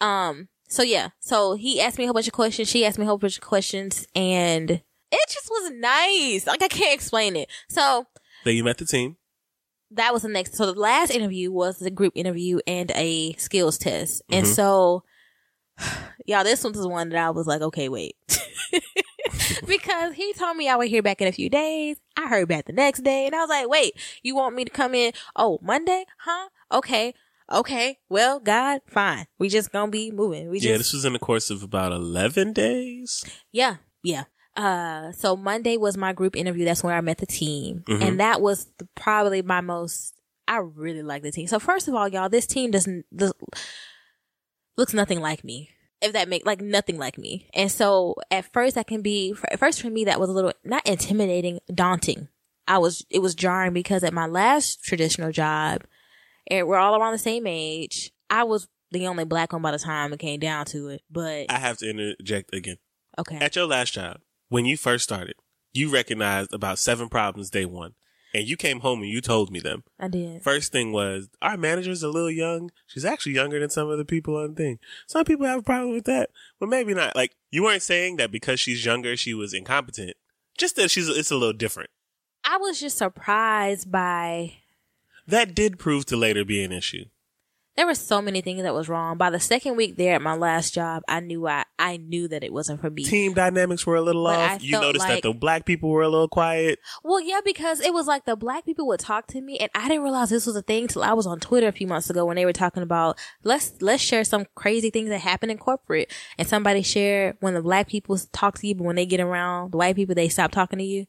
Um, so yeah, so he asked me a whole bunch of questions. She asked me a whole bunch of questions and it just was nice. Like I can't explain it. So Then you met the team. That was the next. So the last interview was the group interview and a skills test. And Mhm. so, *sighs* y'all, this one was one that I was like, okay, wait. *laughs* because he told me I would hear back in a few days. I heard back the next day and I was like, wait, you want me to come in? Oh, Monday? Huh? Okay. Okay. Well, God, fine. We just gonna be moving. We just, yeah, this was in the course of about 11 days. yeah, yeah. Uh, so Monday was my group interview. That's where I met the team, Mhm. and that was the, probably my most. I really like the team. So first of all, y'all, this team doesn't does, looks nothing like me. If that make like nothing like me, and so at first that can be at first for me that was a little not intimidating, daunting. I was it was jarring because at my last traditional job, and we're all around the same age. I was the only black one by the time it came down to it, but I have to interject again. okay. At your last job, when you first started, you recognized about seven problems day one. And you came home and you told me them. I did. First thing was, our manager's a little young. She's actually younger than some of the people on the thing. Some people have a problem with that, but maybe not. Like, you weren't saying that because she's younger, she was incompetent. Just that she's, it's a little different. I was just surprised by That did prove to later be an issue. There were so many things that was wrong. By the second week there at my last job, I knew I I knew that it wasn't for me. Team dynamics were a little But I off. You noticed like- that the black people were a little quiet. Well, yeah, because it was like the black people would talk to me, and I didn't realize this was a thing till I was on Twitter a few months ago when they were talking about let's let's share some crazy things that happen in corporate, and somebody shared when the black people talk to you, but when they get around the white people, they stop talking to you.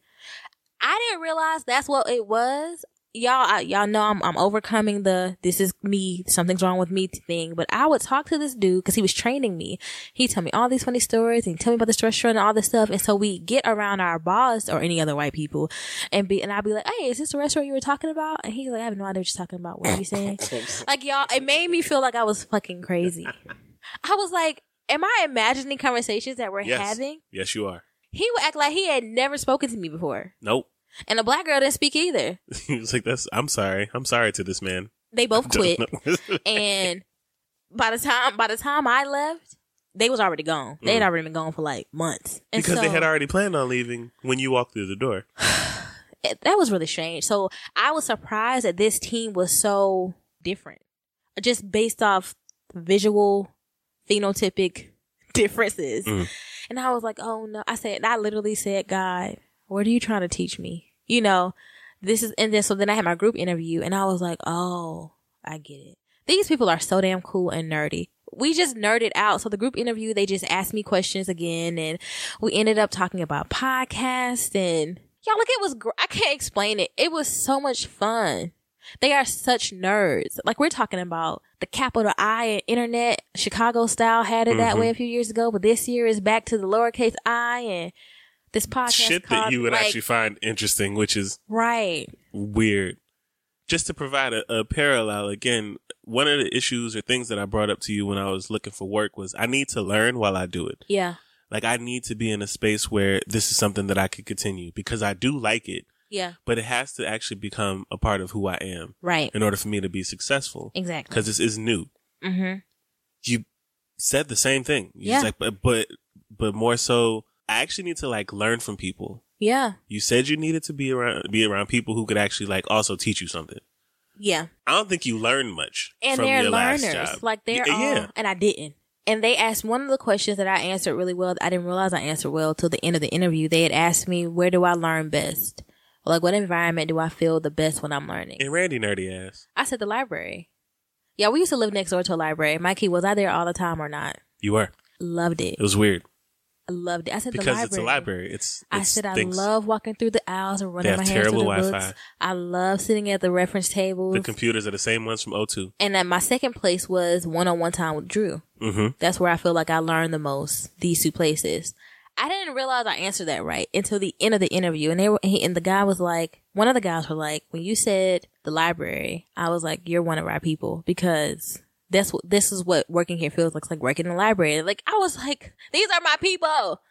I didn't realize that's what it was. Y'all, I, y'all know I'm, I'm overcoming the this is me, something's wrong with me thing. But I would talk to this dude because he was training me. He told me all these funny stories and tell me about this restaurant and all this stuff. And so we get around our boss or any other white people and be and I'd be like, Hey, is this the restaurant you were talking about? And he's like, I have no idea what you're talking about. What are you saying? *laughs* like y'all, it made me feel like I was fucking crazy. *laughs* I was like, Am I imagining conversations that we're Yes. having? Yes, you are. He would act like he had never spoken to me before. Nope. And the black girl didn't speak either. *laughs* he was like, "That's. I'm sorry. I'm sorry to this man." They both *laughs* quit. *laughs* And by the time by the time I left, they was already gone. They had Mm. already been gone for like months. And because they had already planned on leaving when you walked through the door. *sighs* it- that was really strange. So I was surprised that this team was so different, just based off visual phenotypic differences. Mm. And I was like, oh no. I said, I literally said, God, what are you trying to teach me? You know, this is, and then so then I had my group interview and I was like, oh, I get it. These people are so damn cool and nerdy. We just nerded out. So the group interview, they just asked me questions again and we ended up talking about podcasts and y'all like it was, gr- I can't explain it. It was so much fun. They are such nerds. Like we're talking about the capital I and internet, Chicago style had it that Mhm. way a few years ago, but this year is back to the lowercase I and this podcast shit that you would like, actually find interesting, which is right. weird. Just to provide a, a parallel, again, one of the issues or things that I brought up to you when I was looking for work was I need to learn while I do it. Yeah. Like I need to be in a space where this is something that I could continue because I do like it, Yeah. but it has to actually become a part of who I am Right. in order for me to be successful. Exactly. Because this is new. Mm-hmm. You said the same thing. You Yeah. like, but, but, but more so, I actually need to like learn from people. Yeah. You said you needed to be around, be around people who could actually like also teach you something. Yeah. I don't think you learned much and from they're your last learners. job. Like they're all, yeah. and I didn't. And they asked one of the questions that I answered really well. I didn't realize I answered well till the end of the interview. They had asked me, "Where do I learn best? Like, what environment do I feel the best when I'm learning?" And Randy nerdy ass. I said the library. Yeah, we used to live next door to a library. Mikey, was I there all the time or not? You were. Loved it. It was weird loved it. I said the library. it's a library. It's. I said I love walking through the aisles and running my hands through the terrible books. Wi-Fi. I love sitting at the reference tables. The computers are the same ones from O2. and then my second place was one-on-one time with Drew. Mm-hmm. That's where I feel like I learned the most. These two places. I didn't realize I answered that right until the end of the interview, and they were, he, and the guy was like, one of the guys were like, when you said the library, I was like, you're one of our people because that's what this is what working here feels like, like working in the library. Like I was like, these are my people.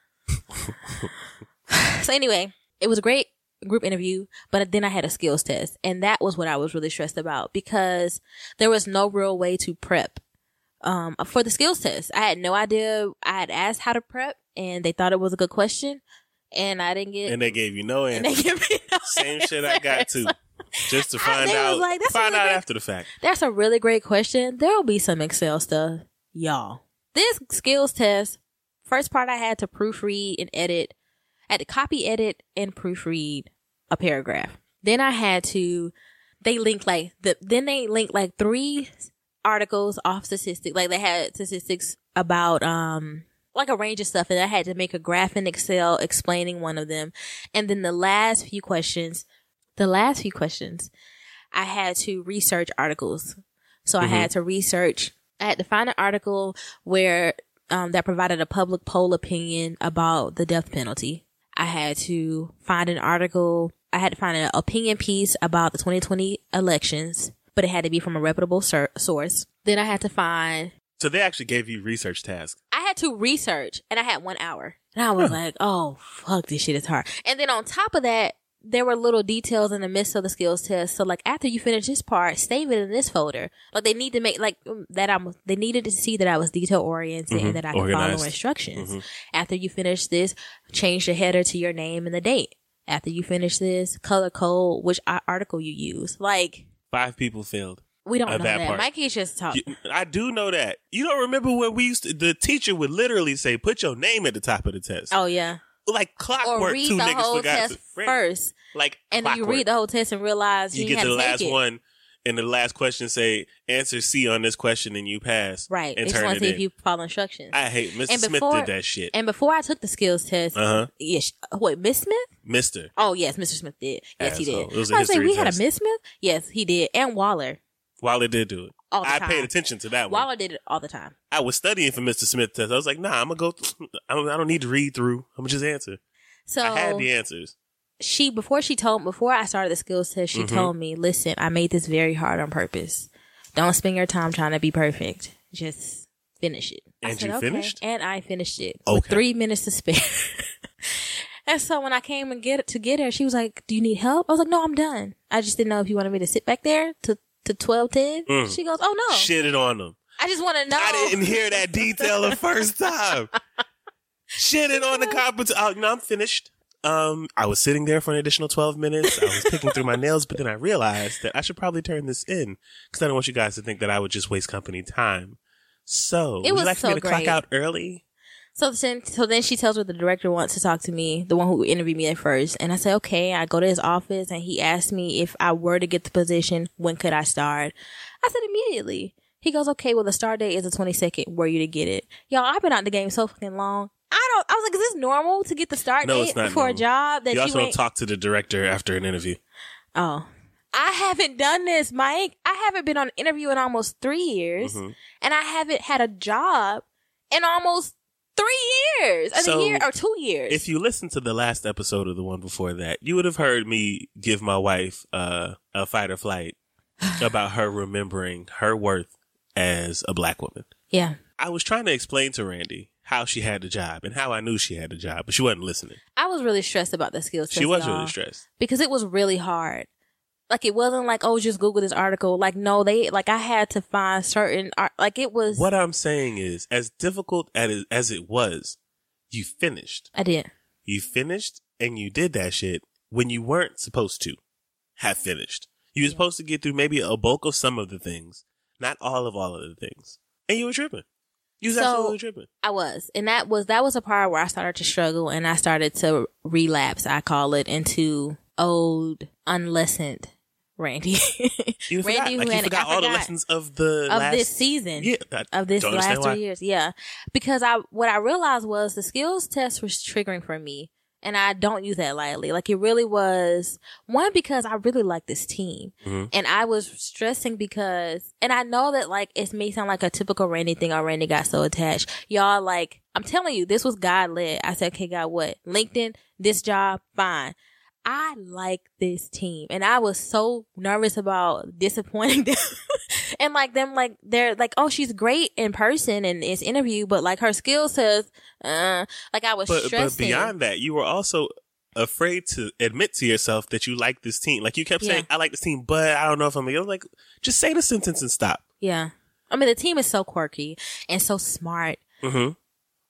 *laughs* so anyway, it was a great group interview, but then I had a skills test, and that was what I was really stressed about because there was no real way to prep um for the skills test. I had no idea. I had asked how to prep, and they thought it was a good question, and I didn't get. And they gave you no and they answer. gave me no Same shit I got too. Just to find was out. like, that's find really out great. after the fact. That's a really great question. There will be some Excel stuff, y'all. This skills test, first part I had to proofread and edit. I had to copy, edit, and proofread a paragraph. Then I had to, they linked like, the, then they linked like three articles off statistics. Like they had statistics about, um, like a range of stuff and I had to make a graph in Excel explaining one of them. And then the last few questions, the last few questions, I had to research articles. So I had to research, I had to find an article where, um, that provided a public poll opinion about the death penalty. I had to find an article, I had to find an opinion piece about the 2020 elections, but it had to be from a reputable sur- source. Then I had to find So they actually gave you research tasks. I had to research and I had one hour. And I was like, oh, fuck, this shit is hard. And then on top of that, there were little details in the midst of the skills test. So like after you finish this part, save it in this folder. Like they need to make like um, that I'm, they needed to see that I was detail oriented and that I could follow instructions. After you finish this, change the header to your name and the date. After you finish this, color code which article you use. Like Five people failed. we don't know that that. part. Mikey's just talking. You- I do know that. You don't remember when we used to, the teacher would literally say, put your name at the top of the test. Oh yeah. Like Or clockwork, read two the niggas whole forgot test to. First. Like and then you read the whole test and realize you, you get to the last it. one, and the last question say answer C on this question, and you pass. Right. and They just turn want it to see in. if you follow instructions. I hate Mr. And Smith before- did that shit. and before I took the skills test, Uh huh. yes, wait, Miss Smith? Mister. Oh yes, Mr. Smith did. Yes, he did. It was a I was like, history we had a Miss Smith. Yes, he did, and Waller. Waller did do it. All the I time. paid attention to that one. Waller did it all the time. I was studying for Mr. Smith test. I was like, nah, I'm gonna go. Th- I, don't, I don't need to read through. I'm gonna just answer. So I had the answers. she before she told before I started the skills test, she Mhm. told me, "Listen, I made this very hard on purpose. Don't spend your time trying to be perfect. Just finish it." I And said, you "Okay." finished? And I finished it with three minutes to spare. *laughs* and so when I came and get to get her, she was like, "Do you need help?" I was like, "No, I'm done. I just didn't know if you wanted me to sit back there to to twelve ten. Mm. She goes, "Oh no, Shitted on them. I just want to know." I didn't hear that detail the first time. Shitted on the *laughs* competence. Oh, no, I'm finished. Um, I was sitting there for an additional 12 minutes. I was picking through my nails, but then I realized that I should probably turn this in because I don't want you guys to think that I would just waste company time. So, would was you like for me so to clock out early? So then, so then she tells her the director wants to talk to me, the one who interviewed me at first. And I say, okay, I go to his office and he asked me if I were to get the position, when could I start? I said immediately. He goes, okay, well, the start date is the 22nd. Were you to get it? Y'all, I've been out the game so fucking long. I don't, I was like, is this normal to get the start No, date for a job that You you, also don't talk to the director after an interview. oh, I haven't done this, Mike. I haven't been on an interview in almost three years Mhm. and I haven't had a job in almost three years, I So, think year or two years. If you listen to the last episode of the one before that, you would have heard me give my wife uh, a fight or flight *sighs* about her remembering her worth as a black woman. yeah, I was trying to explain to Randy how she had the job and how I knew she had the job, but she wasn't listening. I was really stressed about the skills. She was really stressed. because it was really hard. Like it wasn't like oh just Google this article. Like no, they like I had to find certain art. Like it was. What I'm saying is, as difficult as it, as it was, you finished. I did. You finished and you did that shit when you weren't supposed to have finished. You were supposed to get through maybe a bulk of some of the things, not all of all of the things. And you were tripping. You was So- absolutely tripping. I was, and that was that was a part where I started to struggle, and I started to relapse. I call it into old, unlistened Randy You *laughs* forgot, Randy like who you had- forgot all the lessons of the of last this season. Yeah, I of this last understand three why. years. Yeah. Because I, what I realized was the skills test was triggering for me. And I don't use that lightly. Like it really was one because I really like this team. Mhm. And I was stressing because, and I know that like it may sound like a typical Randy thing. Oh, Randy got so attached. Y'all like, I'm telling you, this was God led. I said, okay, God, what? LinkedIn, this job, fine. I like this team and I was so nervous about disappointing *laughs* them. and like them, like they're like, oh, she's great in person and it's interview, but like her skill says, uh, like I was But but beyond that, you were also afraid to admit to yourself that you like this team. Like you kept saying, Yeah. "I like this team," but I don't know if I'm. Like, just say the sentence and stop. yeah. I mean, the team is so quirky and so smart hmm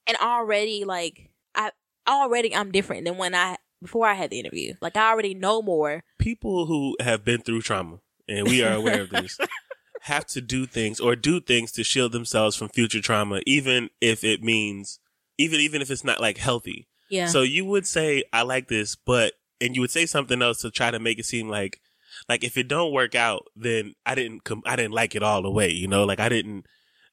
and already like, I already I'm different than when I, before I had the interview. Like I already know more. People who have been through trauma, and we are aware of this, *laughs* have to do things or do things to shield themselves from future trauma, even if it means, even even if it's not like healthy. Yeah. So you would say, I like this, but, and you would say something else to try to make it seem like, like if it don't work out, then I didn't come, I didn't like it all the way, you know, like I didn't,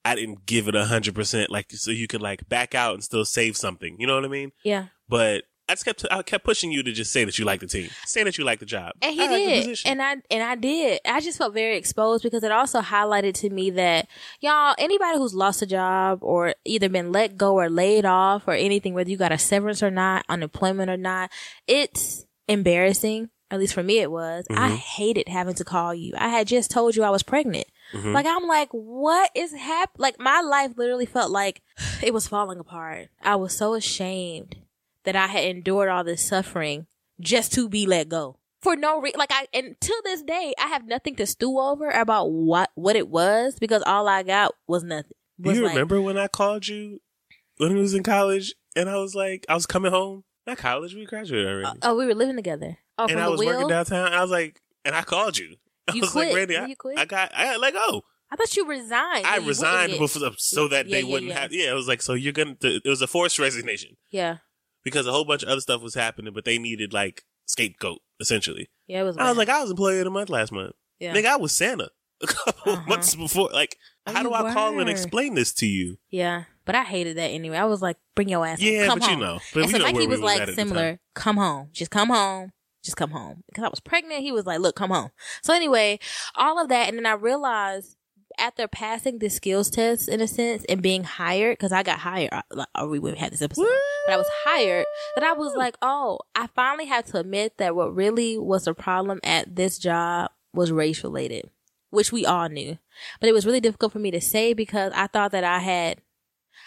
I didn't give it a hundred percent, like so you could like back out and still save something, you know what I mean? yeah. But I just kept, I kept pushing you to just say that you like the team, say that you like the job, And he I did. position. And I and I did. I just felt very exposed because it also highlighted to me that y'all, anybody who's lost a job or either been let go or laid off or anything, whether you got a severance or not, unemployment or not, it's embarrassing. At least for me it was. I mm-hmm. hated having to call you. I had just told you I was pregnant. Mm-hmm. Like I'm like, what is hap like my life literally felt like *sighs* it was falling apart. I was so ashamed that I had endured all this suffering just to be let go for no reason. Like I, and to this day, I have nothing to stew over about what what it was because all I got was nothing. Do Was you like, remember when I called you when we was in college and I was like, I was coming home, not college, we graduated already. Oh, oh we were living together. Oh, and I was wheel. working downtown. And I was like, and I called you. *laughs* I You was quit. like, Randy, I, you quit? I got, I got let go. I thought you resigned. I resigned before, so that Yeah, they yeah, wouldn't yeah. have. Yeah, it was like, so you're gonna. It was a forced resignation Yeah, because a whole bunch of other stuff was happening, but they needed like scapegoat essentially. yeah, it was. I was like, I was employee of the month last month. yeah, Nigga, I was Santa *laughs* a couple Uh-huh. months before. Like, Oh, how do I call and explain this to you? yeah. But I hated that anyway. I was like, bring your ass. Yeah, but you know, but and so know Mikey was was like at at the time. similar. Come home, just come home, just come home. Because I was pregnant, he was like, look, come home. So anyway, all of that, and then I realized after passing the skills test in a sense and being hired, because I got hired, uh, like, or we would have had this episode, but I was hired. That I was like, oh, I finally had to admit that what really was the problem at this job was race related, which we all knew, but it was really difficult for me to say because I thought that I had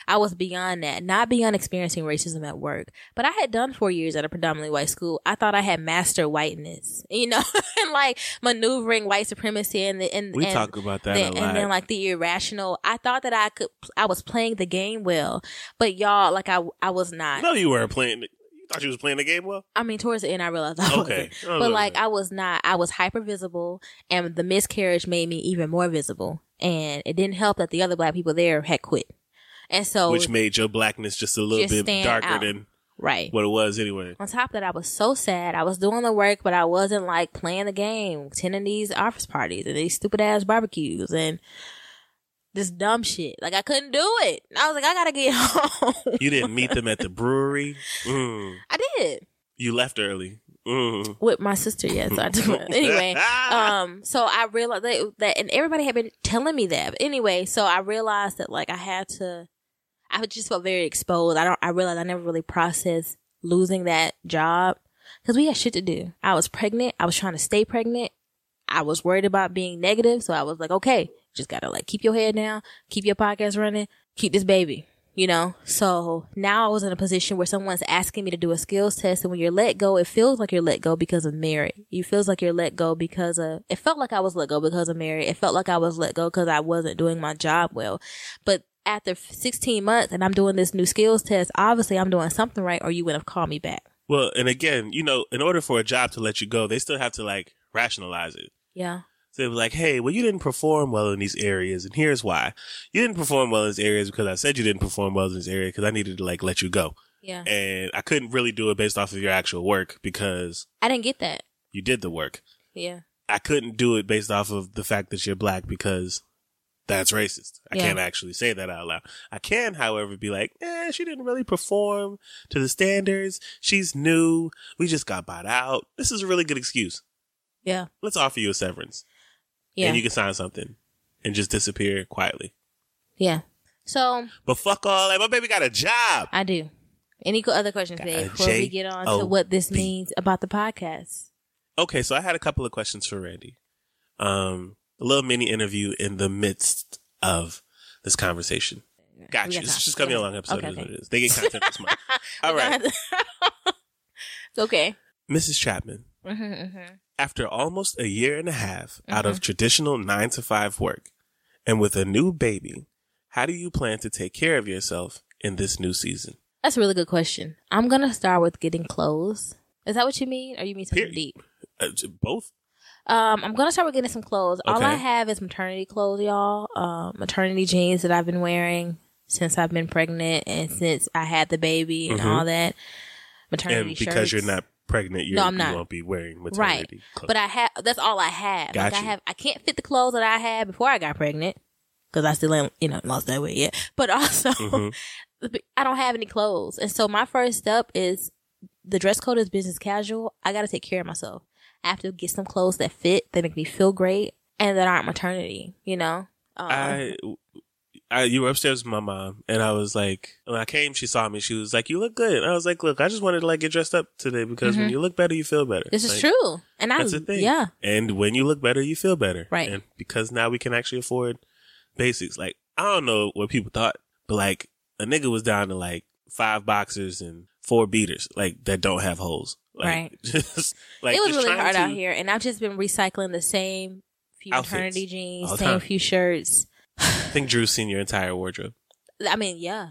I was beyond that, not beyond experiencing racism at work, but I had done four years at a predominantly white school. I thought I had mastered whiteness, you know, *laughs* and like maneuvering white supremacy and the, and, We and talk about that the- a lot. and then like the irrational. I thought that I could, I was playing the game well, but y'all, like I, I was not. no, you weren't playing. the- You thought you was playing the game well. I mean, towards the end, I realized I Okay. wasn't. But like. I was not. I was hyper visible, and the miscarriage made me even more visible. And it didn't help that the other black people there had quit. And so, which made your blackness just a little Just bit darker out. than right. what it was anyway. On top of that, I was so sad. I was doing the work, but I wasn't like playing the game, attending these office parties and these stupid ass barbecues and this dumb shit. Like I couldn't do it. I was like, I gotta get *laughs* home. You didn't meet them at the brewery. Mm. I did You left early. Mm. with my sister. Yes, I did. *laughs* anyway, um, so I realized that, that, and everybody had been telling me that. But anyway, so I realized that like I had to. I just felt very exposed. I don't, I realized I never really processed losing that job because we had shit to do. I was pregnant. I was trying to stay pregnant. I was worried about being negative. So I was like, okay, just gotta like keep your head down, keep your podcast running, keep this baby, you know? So now I was in a position where someone's asking me to do a skills test. And when you're let go, it feels like you're let go because of Mary. It feels like you're let go because of, it felt like I was let go because of Mary. It felt like I was let go because I wasn't doing my job well. But after 16 months and I'm doing this new skills test, obviously I'm doing something right or you wouldn't have called me back. Well, and again, you know, in order for a job to let you go, they still have to like rationalize it. Yeah. So they were like, hey, well, you didn't perform well in these areas, and here's why. You didn't perform well in these areas because I said you didn't perform well in this area because I needed to like let you go. Yeah. And I couldn't really do it based off of your actual work because I didn't get that. you did the work. Yeah. I couldn't do it based off of the fact that you're black because that's racist. I Yeah. can't actually say that out loud. I can, however, be like, eh, she didn't really perform to the standards. She's new. We just got bought out. This is a really good excuse. Yeah. Let's offer you a severance. Yeah. And you can sign something and just disappear quietly. yeah. So But fuck all that. My baby got a job. I do. Any other questions, a before we get on to what this means about the podcast? Okay, so I had a couple of questions for Randy. Um, a little mini interview in the midst of this conversation. Got We you. got It's just gonna be a long episode. Okay, it is what okay. it is. They get content this month. *laughs* All right, *laughs* it's okay. Mrs. Chapman. Mm-hmm, *laughs* mm-hmm. After almost a year and a half out of traditional nine to five work, and with a new baby, how do you plan to take care of yourself in this new season? That's a really good question. I'm gonna start with getting clothes. Is that what you mean, or you mean something Period. deep? Uh, both. Um, I'm gonna start with getting some clothes. All I have is maternity clothes, y'all. Um, maternity jeans that I've been wearing since I've been pregnant and since I had the baby and Mhm. all that. Maternity And because shirts. you're not pregnant, you're, No, I'm you not. won't be wearing right, maternity clothes. but I have. That's all I have. like I have. I can't fit the clothes that I had before I got pregnant because I still ain't, you know, lost that weight yet. But *laughs* also, Mhm. *laughs* I don't have any clothes, and so my first step is the dress code is business casual. I got to take care of myself. I have to get some clothes that fit, that make me feel great, and that aren't maternity. You know. Um, I, I, you were upstairs with my mom, and I was like, when I came, she saw me. She was like, "You look good." And I was like, "Look, I just wanted to like get dressed up today because when Mhm. you look better, you feel better." this is true, and I That's the thing. yeah. And when you look better, you feel better. Right. And because now we can actually afford basics. Like I don't know what people thought, but like a nigga was down to like five boxers and four beaters, like that don't have holes. Like, Right. *laughs* Just like it was really hard to- out here, and I've just been recycling the same few Outfits. maternity jeans, All same time. few shirts. I think Drew's seen your entire wardrobe. *sighs* I mean, yeah.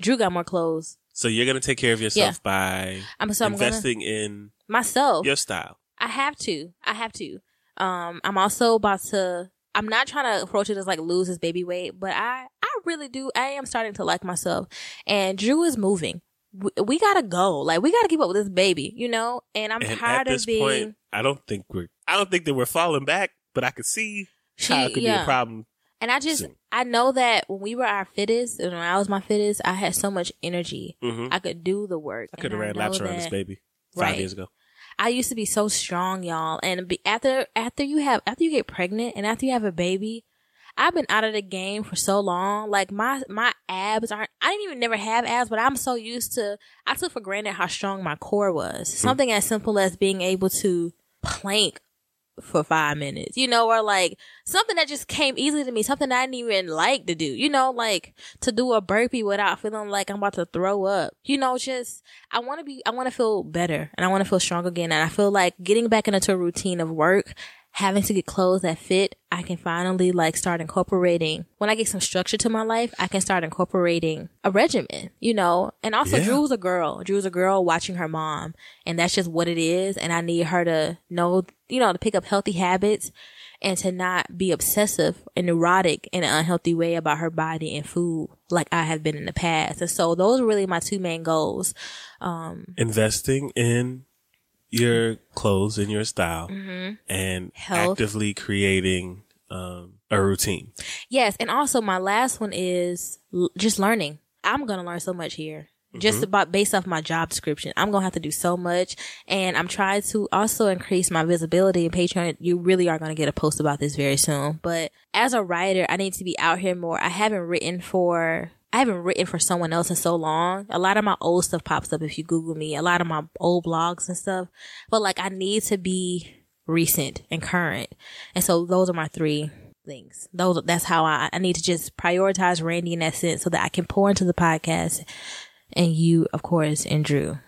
Drew got more clothes. So you're gonna take care of yourself Yeah. by I'm so I'm gonna investing in myself. your style. I have to. I have to. Um, I'm also about to. I'm not trying to approach it as like lose his baby weight, but I, I really do. I am starting to like myself. And Drew is moving. We, we gotta go. Like we gotta keep up with this baby, you know. And I'm and tired at this of being. point, I don't think we're. I don't think that we're falling back, but I could see She- how it could be a problem. And I just, soon. I know that when we were our fittest, and when I was my fittest, I had so much energy. hmm I could do the work. I could have ran laps around this baby five Right. years ago. I used to be so strong, y'all. And be, after after you have after you get pregnant and after you have a baby, I've been out of the game for so long. Like my my abs aren't. I didn't even never have abs, but I'm so used to. I took for granted how strong my core was. Hmm. Something as simple as being able to plank for five minutes, you know, or like something that just came easily to me, something I didn't even like to do, you know, like to do a burpee without feeling like I'm about to throw up, you know, just, I want to be, I want to feel better and I want to feel strong again. And I feel like getting back into a routine of work, having to get clothes that fit, I can finally like start incorporating, when I get some structure to my life, I can start incorporating a regimen, you know, and also Yeah. Drew's a girl. Drew's a girl watching her mom and that's just what it is. And I need her to know, you know, to pick up healthy habits and to not be obsessive and neurotic in an unhealthy way about her body and food like I have been in the past. And so those are really my two main goals. Um, Investing in your clothes and your style, Mm-hmm. and Health. actively creating um, a routine. yes. And also my last one is l- just learning. I'm going to learn so much here. Just about based off my job description. I'm going to have to do so much. And I'm trying to also increase my visibility in Patreon. You really are going to get a post about this very soon. But as a writer, I need to be out here more. I haven't written for I haven't written for someone else in so long. A lot of my old stuff pops up if you Google me, a lot of my old blogs and stuff. But like I need to be recent and current. And so those are my three things. Those that's how I, I need to just prioritize Randy in that sense so that I can pour into the podcast and you, of course, and Drew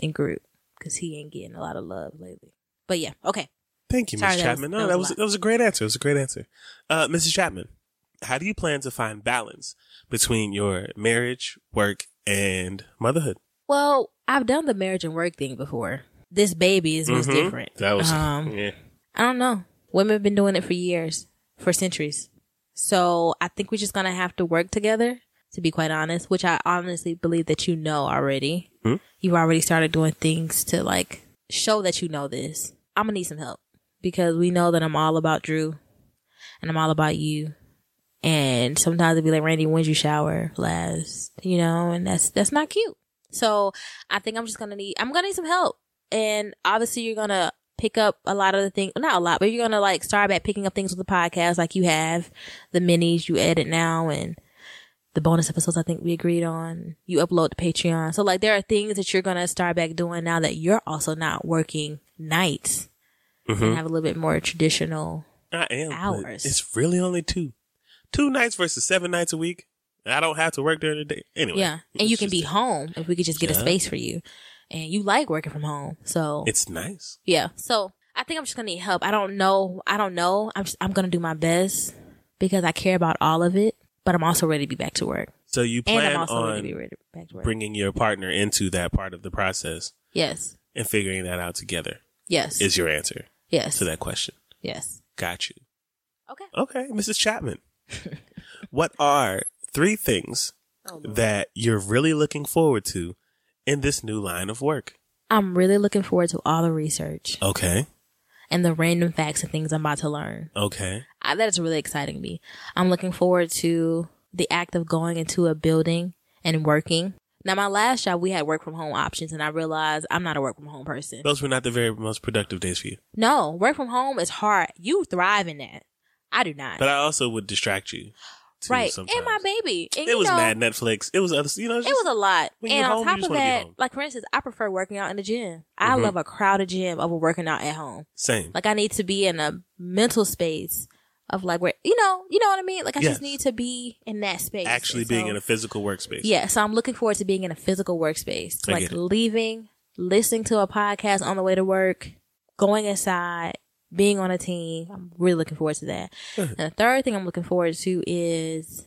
and group because he ain't getting a lot of love lately. But yeah, okay. Thank you, Sorry, Mrs. that was- Chapman. no, that was was a lot. that was a great answer. It was a great answer. Uh, Mrs. Chapman, how do you plan to find balance between your marriage, work, and motherhood? Well, I've done the marriage and work thing before. This baby is Mhm. different. That was um, yeah. I don't know. Women have been doing it for years, for centuries. So I think we're just gonna have to work together, to be quite honest, which I honestly believe that you know already. Hmm? You've already started doing things to like show that you know this. I'm gonna need some help because we know that I'm all about Drew and I'm all about you. And sometimes it'd be like, Randy, when'd you shower last? You know, and that's, that's not cute. So I think I'm just gonna need, I'm gonna need some help. And obviously you're gonna pick up a lot of the things, not a lot, but you're gonna like start back picking up things with the podcast like you have, the minis you edit now and the bonus episodes I think we agreed on. You upload to Patreon. So like there are things that you're gonna start back doing now that you're also not working nights Mm-hmm. and have a little bit more traditional. I am. hours. It's really only two, two nights versus seven nights a week. And I don't have to work during the day anyway. Yeah. And you can be home if we could just get a space for you. And you like working from home. So It's nice. Yeah. So I think I'm just gonna need help. I don't know. I don't know. I'm just, I'm gonna do my best because I care about all of it, but I'm also ready to be back to work. So you plan I'm ready to be on ready back to work. bringing your partner into that part of the process yes. and figuring that out together Yes. is your answer yes. to that question. Yes. Got you. Okay. Okay, Mrs. Chapman. *laughs* what are three things Oh, that you're really looking forward to in this new line of work? I'm really looking forward to all the research Okay. and the random facts and things I'm about to learn. Okay. I, that is really exciting to me. I'm looking forward to the act of going into a building and working. Now, my last job, we had work from home options, and I realized I'm not a work from home person. Those were not the very most productive days for you. No, work from home is hard. You thrive in that. I do not. But I also would distract you. Too right. Sometimes. And my baby. And It was know, mad Netflix. It was other, you know, It was a lot. And on home, top of that, like for instance, I prefer working out in the gym. I Mhm. love a crowded gym over working out at home. same. Like I need to be in a mental space of like where you know, you know what I mean? Like I Yes. just need to be in that space. Actually being in a physical workspace. Yeah, so I'm looking forward to being in a physical workspace. Like leaving, listening to a podcast on the way to work, going inside, being on a team. I'm really looking forward to that. and the third thing I'm looking forward to is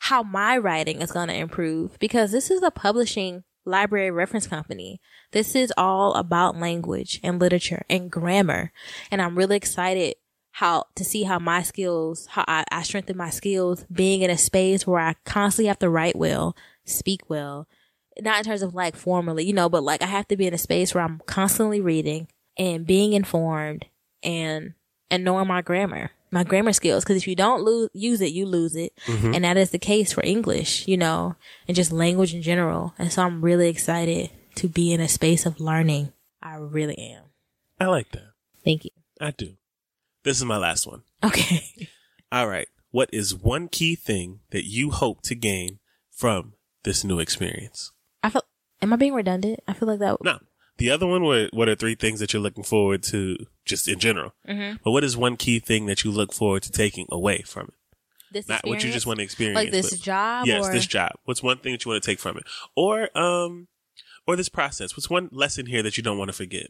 how my writing is going to improve because this is a publishing library reference company. This is all about language and literature and grammar. And I'm really excited how to see how my skills, how I, I strengthen my skills being in a space where I constantly have to write well, speak well, not in terms of like formally, you know, but like I have to be in a space where I'm constantly reading and being informed and, and knowing my grammar, my grammar skills. Cause if you don't lose, use it, you lose it. Mm-hmm. And that is the case for English, you know, and just language in general. And so I'm really excited to be in a space of learning. I really am. I like that. Thank you. I do. This is my last one. Okay. *laughs* All right. What is one key thing that you hope to gain from this new experience? I feel, am I being redundant? I feel like that. No. The other one, were, what are three things that you're looking forward to just in general? Mhm. But what is one key thing that you look forward to taking away from it? This Not what you just want to experience. Like this job Yes, or this job. What's one thing that you want to take from it? Or, um, or this process. What's one lesson here that you don't want to forget?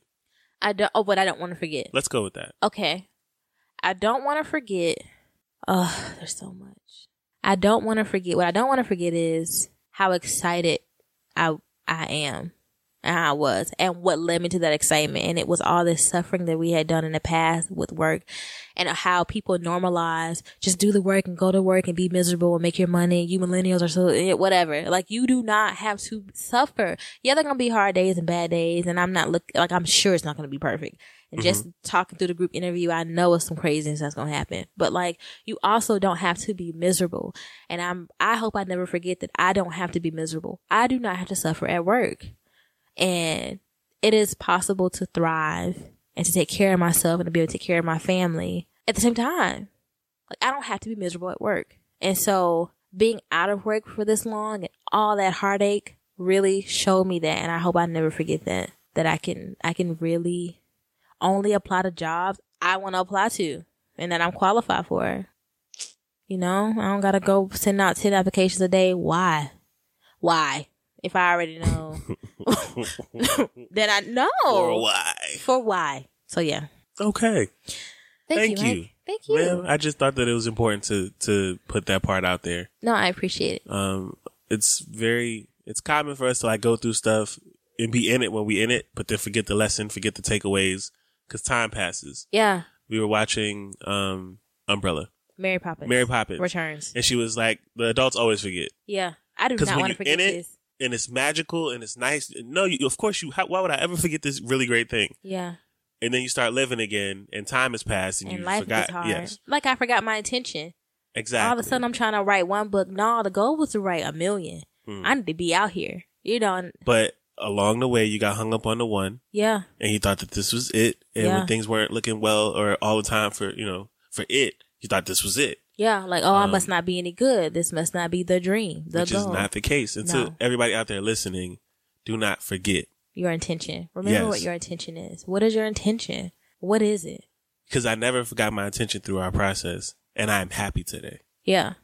I don't. Oh, but I don't want to forget. Let's go with that. Okay. I don't want to forget. Oh, there's so much. I don't want to forget. What I don't want to forget is how excited I I am and how I was and what led me to that excitement. And it was all this suffering that we had done in the past with work and how people normalize just do the work and go to work and be miserable and make your money. You millennials are so eh, whatever. Like you do not have to suffer. Yeah, there are gonna be hard days and bad days, and I'm not look like I'm sure it's not gonna be perfect. And just talking through the group interview, I know it's some craziness that's gonna happen. But like you also don't have to be miserable. And I'm I hope I never forget that I don't have to be miserable. I do not have to suffer at work. And it is possible to thrive and to take care of myself and to be able to take care of my family at the same time. Like I don't have to be miserable at work. And so being out of work for this long and all that heartache really showed me that. And I hope I never forget that, that I can, I can really only apply to jobs I want to apply to and that I'm qualified for. You know, I don't gotta go send out 10 applications a day. Why? Why? If I already know, *laughs* then I know. Or why? For why? So yeah. Okay. Thank, Thank you. you. Thank you. Well, I just thought that it was important to to put that part out there. no, I appreciate it. Um, it's very it's common for us to like go through stuff and be in it when we in it, but then forget the lesson, forget the takeaways, because time passes. Yeah. We were watching um Umbrella, Mary Poppins. Mary Poppins, Returns. and she was like, the adults always forget. Yeah. I do not want to forget in it, this. And it's magical and it's nice. No, you, of course you. How, why would I ever forget this really great thing? Yeah. And then you start living again, and time has passed, and, And you forgot. Yes, Like I forgot my intention. exactly. All of a sudden I'm trying to write one book. No, the goal was to write a million. Hmm. I need to be out here. You know, but along the way, you got hung up on the one, yeah. and you thought that this was it. And Yeah. when things weren't looking well, or all the time for you know for it, you thought this was it, Yeah. Like, oh, I Um, must not be any good. This must not be the dream. The which goal. is not the case. And to No. everybody out there listening, do not forget your intention. Remember Yes. what your intention is. What is your intention? What is it? because I never forgot my intention through our process, and I am happy today. Yeah.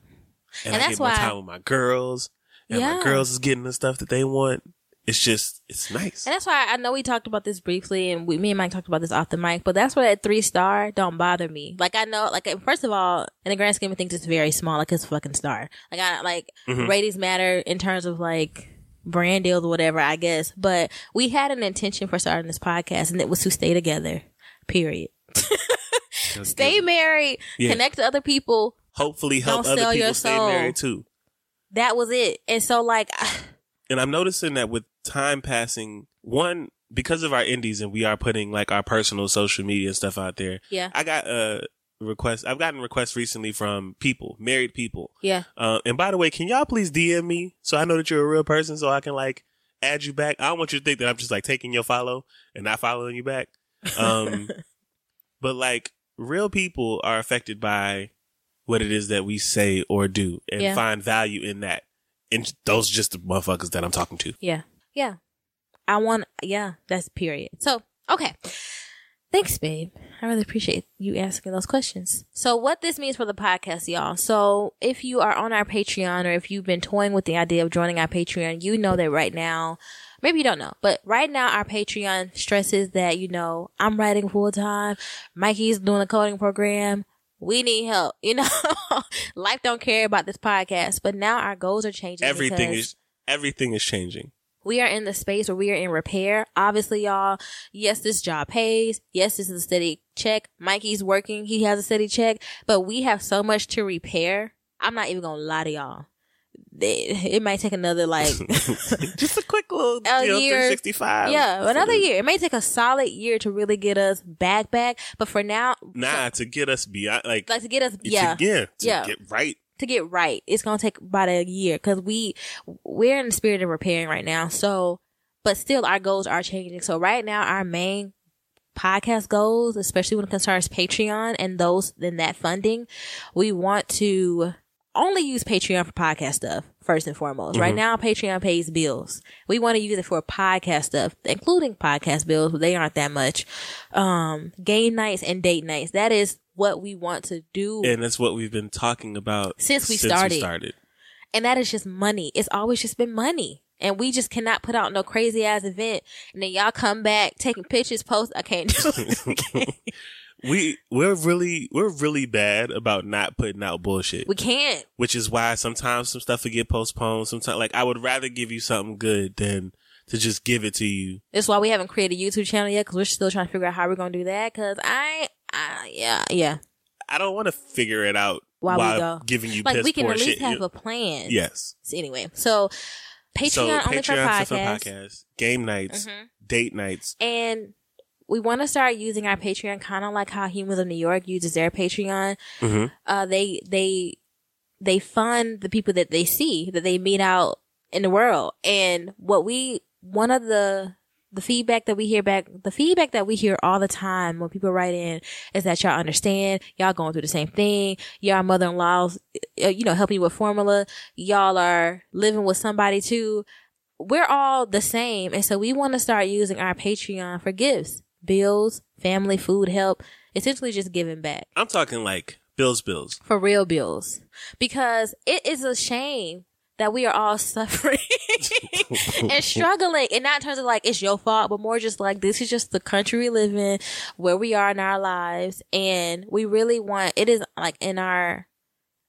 And, And I that's get more why- time with my girls, and Yeah. my girls is getting the stuff that they want. It's just, it's nice. And that's why I know we talked about this briefly, and we, me and Mike talked about this off the mic. But that's why that three star don't bother me. Like I know, like first of all, in the grand scheme of things, it's very small. Like it's a fucking star. Like I like Mhm. ratings matter in terms of like brand deals or whatever, I guess. But we had an intention for starting this podcast, and it was to stay together. Period. *laughs* Stay good. married. Yeah. Connect to other people. Hopefully, help other people stay married too. That was it. And so like, And I'm noticing that with time passing, one because of our indies and we are putting like our personal social media and stuff out there. yeah, I got a request. I've gotten requests recently from people, married people. yeah. Uh, and by the way, can y'all please DM me so I know that you're a real person so I can like add you back? I don't want you to think that I'm just like taking your follow and not following you back. Um, *laughs* but like real people are affected by what it is that we say or do and Yeah. find value in that. And those are just the motherfuckers that I'm talking to. Yeah. Yeah. I want, yeah, that's period. So, okay. Thanks, babe. I really appreciate you asking those questions. So, what this means for the podcast, y'all. So, if you are on our Patreon or if you've been toying with the idea of joining our Patreon, you know that right now, maybe you don't know, but right now our Patreon stresses that, you know, I'm writing full time. Mikey's doing a coding program. We need help. You know, *laughs* life don't care about this podcast, but now our goals are changing. Everything is everything is changing. we are in the space where we are in repair. Obviously, y'all, yes, this job pays. Yes, this is a steady check. Mikey's working. He has a steady check, but we have so much to repair. I'm not even going to lie to y'all. It, it might take another like, *laughs* just a quick little *laughs* A you know, year. 365. yeah, for another year. It may take a solid year to really get us back, back. But for now, Nah, to get us beyond like, like to get us, yeah, yeah, to Yeah. get right. to get right. It's gonna take about a year because we we're in the spirit of repairing right now. So, but still, our goals are changing. So right now, our main podcast goals, especially when it concerns Patreon and those in that funding, we want to only use Patreon for podcast stuff first and foremost. Right Mhm. now, Patreon pays bills. We want to use it for podcast stuff, including podcast bills, but they aren't that much. Um, game nights and date nights. That is what we want to do. And that's what we've been talking about Since we started. started. And that is just money. It's always just been money. And we just cannot put out no crazy ass event. And then y'all come back taking pictures, post. I can't do it. *laughs* *laughs* We we're really we're really bad about not putting out bullshit. we can't. which is why sometimes some stuff will get postponed. Sometimes, like I would rather give you something good than to just give it to you. That's why we haven't created a YouTube channel yet because we're still trying to figure out how we're going to do that. Because I, I, yeah, yeah. I don't want to figure it out While we while go. giving you Like we can at least shit. have a plan. yes. So anyway, so Patreon so only for Patreon for podcasts. podcasts, game nights, Mhm. date nights. And we want to start using our Patreon kind of like how Humans of New York uses their Patreon. hmm uh, they they they fund the people that they see that they meet out in the world and what we one of the the feedback that we hear back, the feedback that we hear all the time when people write in is that y'all understand, y'all going through the same thing, y'all mother-in-laws, uh, you know, helping you with formula, y'all are living with somebody too. We're all the same. And so we want to start using our Patreon for gifts, bills, family, food help, essentially just giving back. I'm talking like bills, bills. for real bills. Because it is a shame that we are all *laughs* suffering and struggling. And not in terms of like it's your fault but more just like this is just the country we live in where we are in our lives. And we really want it is like in our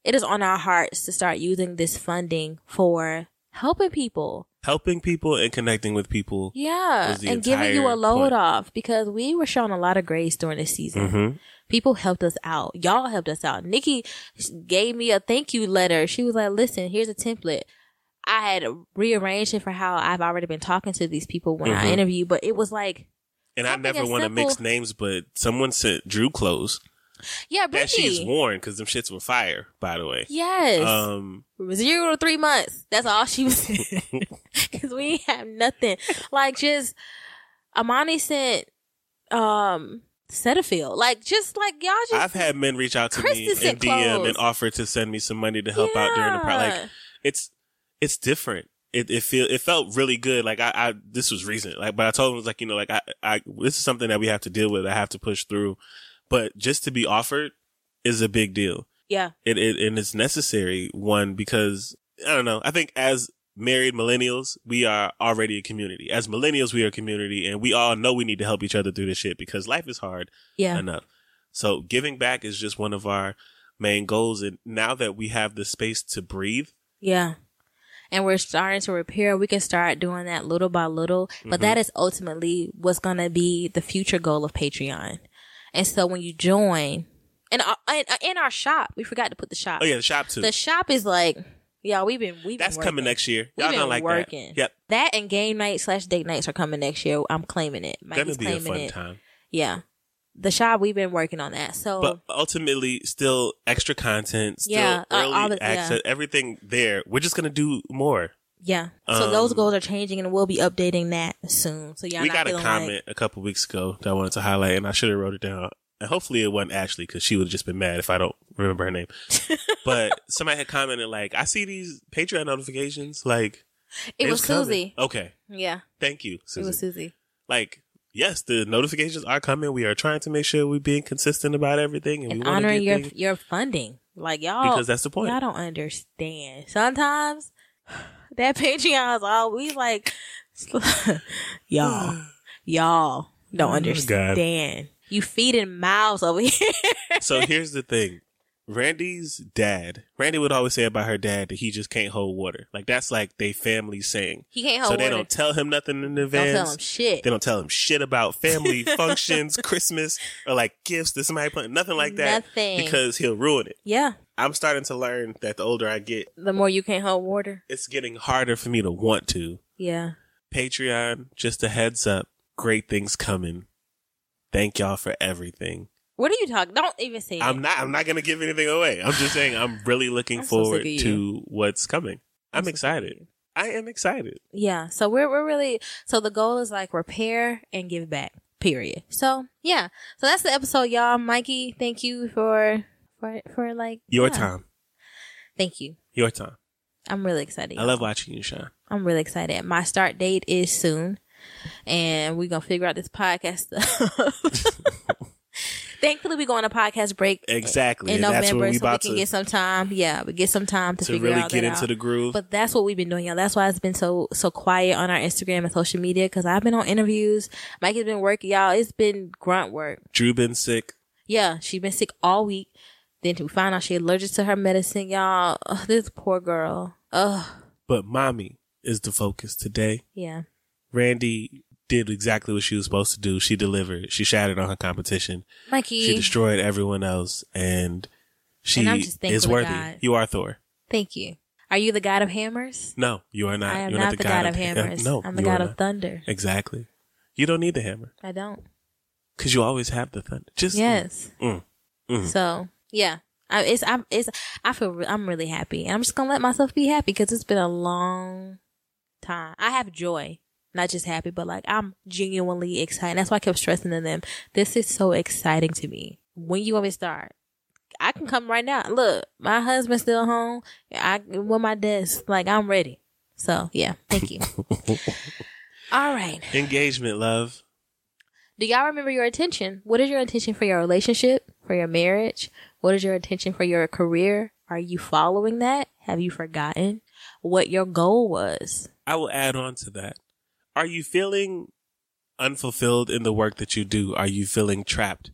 it is on our hearts to start using this funding for helping people Helping people and connecting with people. yeah and giving you a load point. off because we were shown a lot of grace during this season Mm-hmm. people helped us out. Y'all helped us out. Nikki gave me a thank you letter. She was like, listen, here's a template. I had rearranged it for how I've already been talking to these people when I Mhm. interview, but it was like, And I never want to mix names, but someone sent Drew clothes yeah, that she's worn because them shits were fire, by the way. Yes. Um, Zero to three months. That's all she was *laughs* Cause we have nothing. Like just, Amani sent, um, Cetaphil. Like just like y'all just. I've had men reach out to me Kristen sent DM clothes. and offer to send me some money to help out during the part. Like it's it's different. It it feel it felt really good. Like I, I this was recent. Like but I told him it was like you know like I I this is something that we have to deal with. I have to push through. But just to be offered is a big deal. yeah. It it and it's necessary one because I don't know. I think as married millennials, we are already a community. As millennials, we are a community, and we all know we need to help each other through this shit because life is hard Yeah. enough. So giving back is just one of our main goals. And now that we have the space to breathe, Yeah. And we're starting to repair. We can start doing that little by little, but that is ultimately what's going to be the future goal of Patreon. And so when you join, and uh, in, in our shop, we forgot to put the shop. oh yeah, the shop too. The shop is like, yeah, we've been, we've That's been coming next year. Y'all been gonna like working. that. Yep, That and game night slash date nights are coming next year. I'm claiming it. gonna Mikey's be a fun it. time. Yeah. The shop, we've been working on that. So But ultimately, still extra content, still Yeah, uh, early all the- yeah. everything there. We're just gonna do more. yeah. So those Um, goals are changing and we'll be updating that soon. So y'all we got a comment a couple weeks ago that I wanted to highlight, and I should have wrote it down. And hopefully it wasn't Ashley because she would have just been mad if I don't remember her name. *laughs* but somebody had commented like, "I see these Patreon notifications." Like it was. Susie. Okay, Yeah. thank you, It Susie. was Susie. like, yes, the notifications are coming. We are trying to make sure we're being consistent about everything, and, and we want honoring your things your funding. Like y'all, because that's the point. y'all don't understand. Sometimes *sighs* that Patreon is all we like. *laughs* y'all, y'all don't Oh, understand. You feeding mouths over here. so *laughs* here's the thing. Randy's dad, Randy would always say about her dad that he just can't hold water. Like that's like they family saying. He can't hold so they water. don't tell him nothing in Don't advance. tell him shit. They don't tell him shit about *laughs* family functions, Christmas, or like gifts that somebody put, nothing like that. Nothing. Because he'll ruin it. yeah. I'm starting to learn that the older I get, The more you can't hold water. it's getting harder for me to want to. Yeah. Patreon, just a heads up, great things coming. Thank y'all for everything. What are you talking? Don't even say I'm it. not I'm not gonna give anything away. I'm just saying I'm really *laughs* looking I'm forward you. to what's coming. I'm, I'm so excited. you. I am excited. Yeah. So we're we're really so the goal is like repair and give back. Period. So yeah. So that's the episode, y'all. Mikey, thank you for for for like Your yeah. time. Thank you. Your time. I'm really excited. I y'all. love watching you shine. I'm really excited. My start date is soon, and we're gonna figure out this podcast stuff. *laughs* Thankfully, we go on a podcast break Exactly. in and November, we so we can to, get some time. Yeah, we get some time to, to figure really out get into out. the groove. But that's what we've been doing, y'all. That's why it's been so so quiet on our Instagram and social media because I've been on interviews. Mike has been working, y'all. It's been grunt work. Drew been sick. Yeah, she been sick all week. Then we found out she allergic to her medicine, y'all. Ugh, this poor girl. Ugh, But mommy is the focus today. yeah. Randy did exactly what she was supposed to do. She delivered. She shattered on her competition. Mikey, She destroyed everyone else, and she And is worthy. God. You are Thor. thank you. Are you the god of hammers? No, you are not. I am You're not, the god, of ha- hammers. *laughs* no, I'm the god of not. thunder. Exactly. You don't need the hammer I don't. because you always have the thunder. Just Yes. Mm. Mhm. So yeah, I, it's I'm it's I feel re- I'm really happy, and I'm just gonna let myself be happy because it's been a long time. I have joy. Not just happy, but like I'm genuinely excited. That's why I kept stressing to them. This is so exciting to me. When you want me to start? I can come right now. Look, my husband's still home. I with my desk. Like I'm ready. So yeah, thank you. *laughs* All right. Engagement, love. Do y'all remember your intention? What is your intention for your relationship, for your marriage? What is your intention for your career? Are you following that? Have you forgotten what your goal was? I will add on to that. Are you feeling unfulfilled in the work that you do? Are you feeling trapped?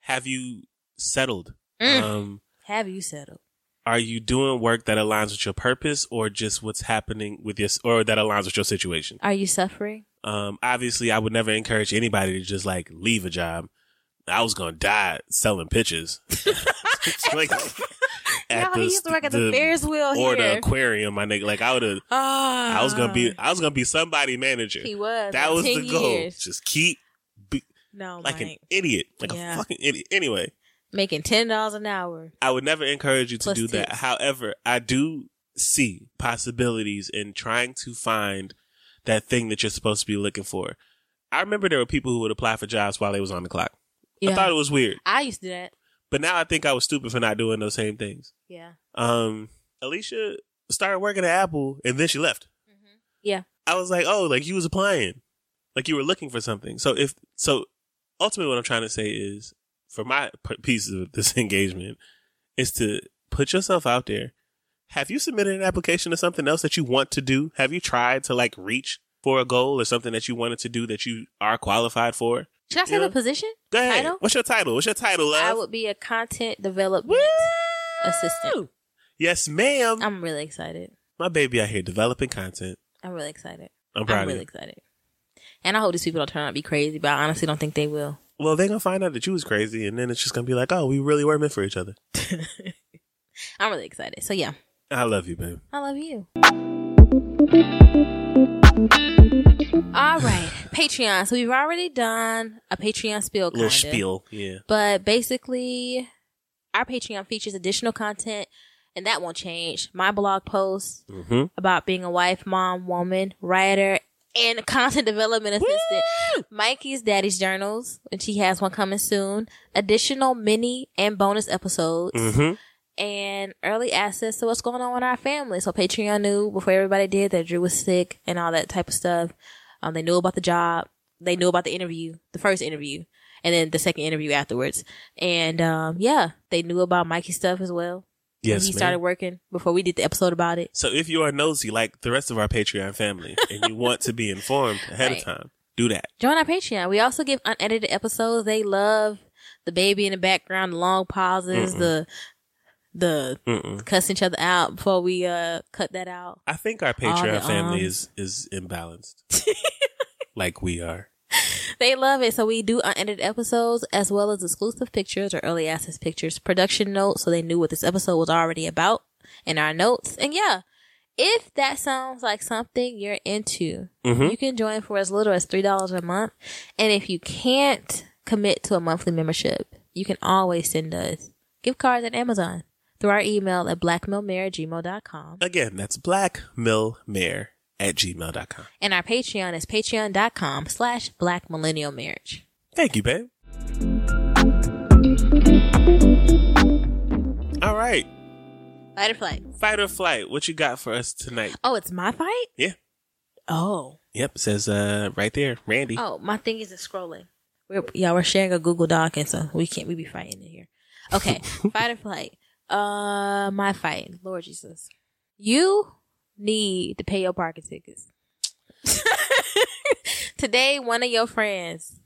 Have you settled? Mm. Um, Have you settled? are you doing work that aligns with your purpose or just what's happening with your, or that aligns with your situation? Are you suffering? Um, obviously I would never encourage anybody to just like leave a job. I was going to die selling pictures. *laughs* like, Y'all, he used to work at the Ferris wheel or here. the aquarium, my nigga. Like I would have, Ah, I was gonna be, I was gonna be somebody manager. He was. That like was the goal. years. Just keep be, No, like an idiot, like Yeah. a fucking idiot. Anyway, making ten dollars an hour. I would never encourage you to Plus do that. However, I do see possibilities in trying to find that thing that you're supposed to be looking for. I remember there were people who would apply for jobs while they was on the clock. Yeah, I thought it was weird, I used to do that. But now I think I was stupid for not doing those same things. Yeah, Um, Alicia started working at Apple and then she left. yeah. I was like, oh, like you was applying, like you were looking for something. So if so, ultimately, what I'm trying to say is, for my p- piece of this *laughs* engagement, is to put yourself out there. Have you submitted an application to something else that you want to do? Have you tried to like reach for a goal or something that you wanted to do that you are qualified for? Should I say the position? Go ahead. Title? What's your title? What's your title, love? I would be a content development assistant. Yes, ma'am. I'm really excited. my baby out here developing content. I'm really excited. I'm proud I'm really excited. And I hope these people don't turn out to be crazy, but I honestly don't think they will. Well, they're gonna find out that you was crazy, and then it's just gonna be like, oh, we really were meant for each other. *laughs* I'm really excited. So yeah, I love you, babe. I love you. All right, Patreon. So we've already done a Patreon spiel, Little kinda. spiel, yeah. But basically, our Patreon features additional content, and that won't change. My blog posts Mm-hmm. about being a wife, mom, woman, writer, and *laughs* content development assistant. Mikey's Daddy's Journals, and she has one coming soon. Additional mini and bonus episodes. Mm-hmm. And early access to what's going on with our family. So Patreon knew before everybody did that Drew was sick and all that type of stuff. Um, they knew about the job. They knew about the interview, the first interview, and then the second interview afterwards. And um, yeah, they knew about Mikey's stuff as well. Yes, he ma'am. started working before we did the episode about it. So if you are nosy like the rest of our Patreon family, and you want to be *laughs* informed ahead Right. of time, do that. Join our Patreon. We also give unedited episodes. They love the baby in the background, the long pauses, the the Mm-mm. cussing each other out before we uh cut that out. I think our Patreon family ums. is is imbalanced, *laughs* like we are. They love it. So we do unedited episodes as well as exclusive pictures or early access pictures, production notes, so they knew what this episode was already about in our notes. And yeah, if that sounds like something you're into, Mhm. you can join for as little as three dollars a month. And if you can't commit to a monthly membership, you can always send us gift cards at Amazon through our email at blackmailmare at gmail.com. Again, that's blackmillmare at gmail.com. And our Patreon is patreon.com slash black millennial marriage. Thank you, babe. All right, Fight or flight. fight or flight. What you got for us tonight? Oh, it's my fight? Yeah. Oh. Yep, it says uh right there, Randy. Oh, my thing isn't scrolling. We're yeah, we're sharing a Google Doc and so we can't we be fighting in here. Okay. *laughs* fight or flight. Uh my fight. Lord Jesus. You need to pay your parking tickets. *laughs* Today one of your friends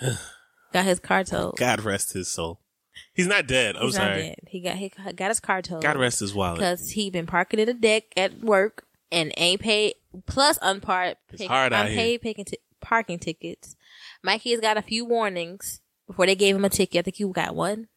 *sighs* got his car towed. God rest his soul. He's not dead. I'm He's not sorry. dead. He got he got his car towed. God rest his wallet. because he been parking at a deck at work and ain't paid plus unpaid It's hard out here. unpaid picking ti- parking tickets. Mikey has got a few warnings before they gave him a ticket. I think you got one.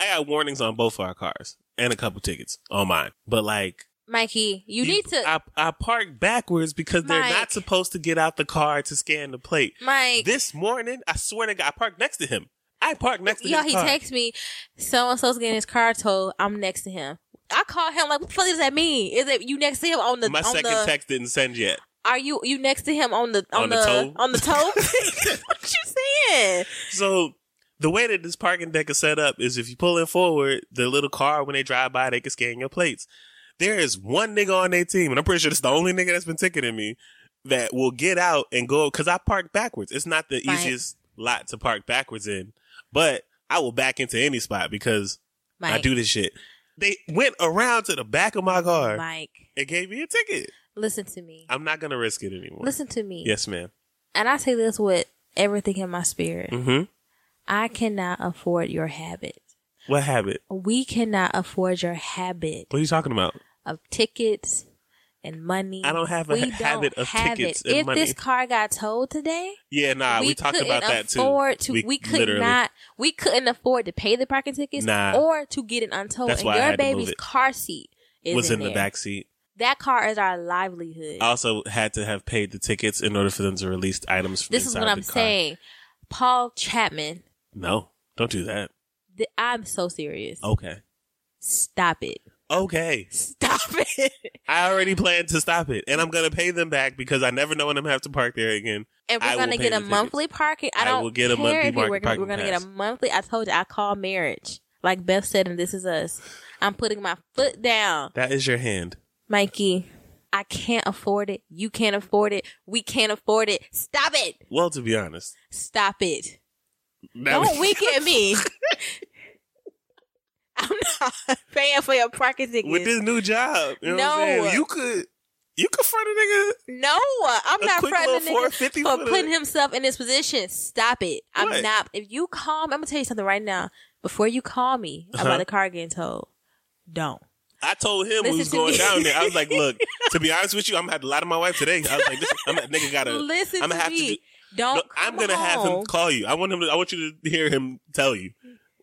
I got warnings on both of our cars and a couple tickets on mine. But like, Mikey, you, need to I, I parked backwards because they're not supposed to get out the car to scan the plate. Mike. This morning, I swear to God, I parked next to him. I parked next to Yo, he car. texts me, so and so's getting his car towed. I'm next to him. I call him like, what the fuck does that mean? Is it you next to him on the My on second the? text didn't send yet. Are you you next to him on the on, On the the, toe? on the toe? *laughs* *laughs* what you saying? So the way that this parking deck is set up is if you pull in forward, the little car when they drive by, they can scan your plates. There is one nigga on their team, and I'm pretty sure it's the only nigga that's been ticketing me that will get out and go because I park backwards. It's not the Right. easiest lot to park backwards in, but I will back into any spot because I do this shit. They went around to the back of my car Mike, and gave me a ticket. listen to me. I'm not gonna risk it anymore. Listen to me. Yes, ma'am. And I say this with everything in my spirit. Mm-hmm. I cannot afford your habit. What habit? We cannot afford your habit What are you talking about? of tickets and money. I don't have a we habit of tickets it. and if money. this car got towed today, Yeah, nah, we, talked about that too. To, we, could literally- not. We couldn't afford to pay the parking tickets Nah. or to get it untowed. That's and why I your had to move baby's car seat is was in, the there. back seat. That car is our livelihood. I also had to have paid the tickets in order for them to release items. From the car. this is what I'm the car. saying. Paul Chapman. No, don't do that. th- I'm so serious. Okay, Stop it. okay. Stop it. *laughs* I already planned to stop it, and I'm gonna pay them back because I never know when I'm gonna have to park there again. And we're I gonna get the a tickets. monthly parking. I I don't will get a monthly if you're parking We're gonna get a monthly. I told you, I call marriage. Like Beth said, and this is us. I'm putting my foot down, That is your hand. Mikey. I can't afford it. You can't afford it. We can't afford it. Stop it. Well, to be honest, Stop it. That Don't was- wink at me. *laughs* I'm not *laughs* paying for your parking ticket. with this new job. You know No. You could, you could front a nigga. No, I'm not fronting a nigga 450 for for putting himself in this position. Stop it. I'm What? not. If you call me, I'm gonna tell you something right now. Before you call me Uh-huh. about the car getting towed, don't. I told him Listen we was going me. down there. I was like, look, *laughs* to be honest with you, I'm gonna have to lie to my wife today. I was like, this, I'm, nigga gotta, Listen I'm to gonna have me. to do, don't. No, I'm gonna have him call you. I want him. To, I want you to hear him tell you.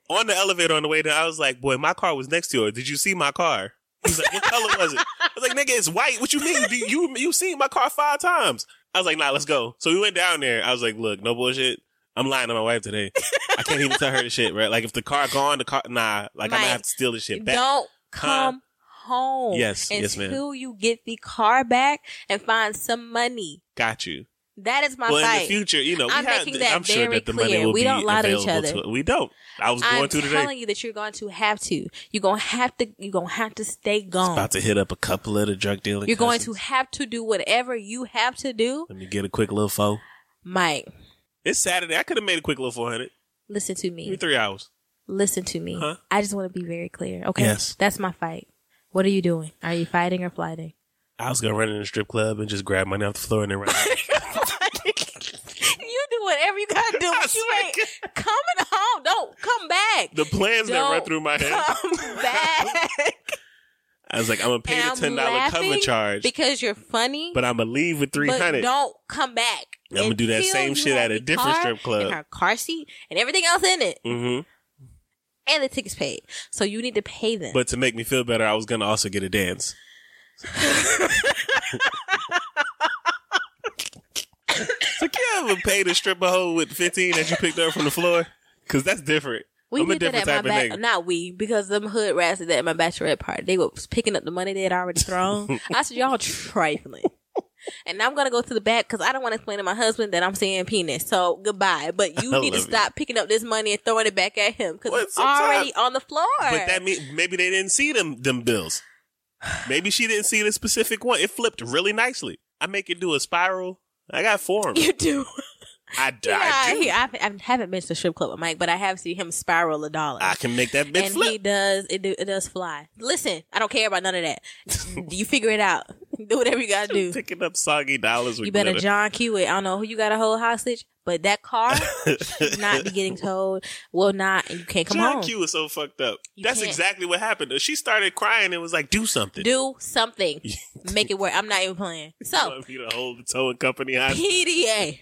On the elevator on the way down, I was like, "Boy, my car was next to yours. Did you see my car?" He's like, "What color was it?" I was like, "Nigga, it's white. What you mean? Do you you seen my car five times?" I was like, "Nah, let's go." So we went down there. I was like, "Look, no bullshit. I'm lying to my wife today. I can't even tell her the shit, right? Like if the car gone, the car nah. Like I'm gonna have to steal the shit back. Don't come home. Yes, yes, ma'am. Until you get the car back and find some money. Got you. That is my well, fight. in the future, you know, we I'm have, making that I'm sure very that the money clear. will We don't lie to each other. we don't. I was going I'm to today. telling you that you're going to have to. You're gonna have to. You're gonna have to stay gone. About to hit up a couple of the drug dealing. You're going to have to do whatever you have to do, Let me get a quick little foe. Mike. It's Saturday. I could have made a quick little 400. Listen to Give me three hours. Listen to me. Huh? I just want to be very clear. Okay. Yes. That's my fight. What are you doing? Are you fighting or flighting? I was going to run in a strip club and just grab money off the floor and then run out. *laughs* *laughs* you do whatever you gotta do. But you ain't coming home. Don't come back. the plans that run through my head. Come *laughs* back. I was like, I'm to pay And the $10 cover charge, because you're funny. but I'm to leave with but 300 don't come back. I'm gonna do that same shit at a different strip club. And her car seat and everything else in it. hmm And the tickets paid. So you need to pay them. But to make me feel better, I was to also get a dance. *laughs* *laughs* so can you ever pay to strip a hoe with 15 that you picked up from the floor? Because that's different. we I'm a did that at type my of back. nigga. Not we, because them hood rats did that at my bachelorette party. They were picking up the money they had already thrown. I said, y'all trifling. *laughs* And I'm gonna go to the back because I don't want to explain to my husband that I'm saying penis. So goodbye. But you *laughs* I need to love stop picking up this money and throwing it back at him because Well, it's sometimes- already on the floor. But that mean maybe they didn't see them them bills. Maybe she didn't see the specific one. It flipped really nicely. I make it do a spiral. I got form. you do. I, *laughs* I, do. he, I, I haven't been to the strip club with Mike, but I have seen him spiral a dollar. I can make that bit and flip. he does it. Do, it does fly. Listen, I don't care about none of that. *laughs* you figure it out. *laughs* Do whatever you gotta do. Picking up soggy dollars with You better glitter. John Q it. I don't know who you got to hold hostage, but that car should not be getting towed. Will not, and you can't come on. John home. Q is so fucked up. You That's can't. exactly what happened. She started crying and was like, "Do something." Do something. Make it work. I'm not even playing. So me to hold the towing company hostage? PDA.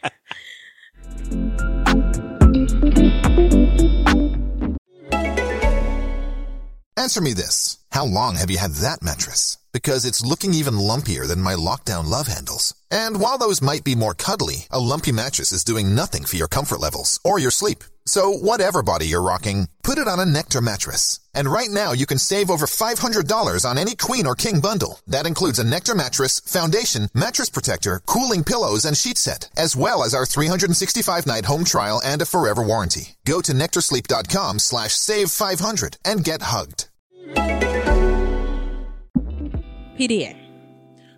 Answer me this. How long have you had that mattress? Because it's looking even lumpier than my lockdown love handles. And while those might be more cuddly, a lumpy mattress is doing nothing for your comfort levels or your sleep. So whatever body you're rocking, put it on a Nectar mattress. And right now you can save over $500 on any queen or king bundle. That includes a Nectar mattress, foundation, mattress protector, cooling pillows, and sheet set, as well as our 365 night home trial and a forever warranty. Go to nectarsleep.com slash save 500 and get hugged. PDA.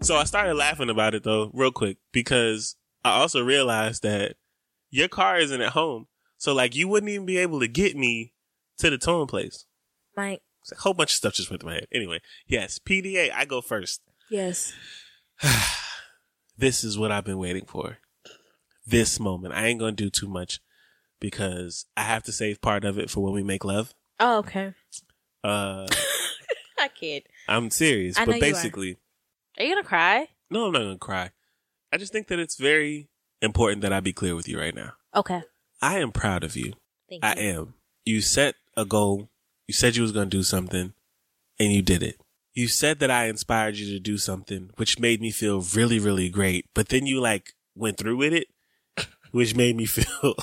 So I started laughing about it though, real quick, because I also realized that your car isn't at home. So like you wouldn't even be able to get me to the towing place. Mike. A whole bunch of stuff just went through my head. Anyway, yes, PDA, I go first. Yes. *sighs* This is what I've been waiting for. This moment. I ain't gonna do too much because I have to save part of it for when we make love. Oh, okay. Uh *laughs* I kid. I'm serious, I know but you are. basically Are you gonna cry? no, I'm not gonna cry. I just think that it's very important that I be clear with you right now. Okay. I am proud of you. Thank I you. am. You set a goal. You said you was going to do something and you did it. You said that I inspired you to do something, which made me feel really, really great. But then you like went through with it, which made me *laughs* feel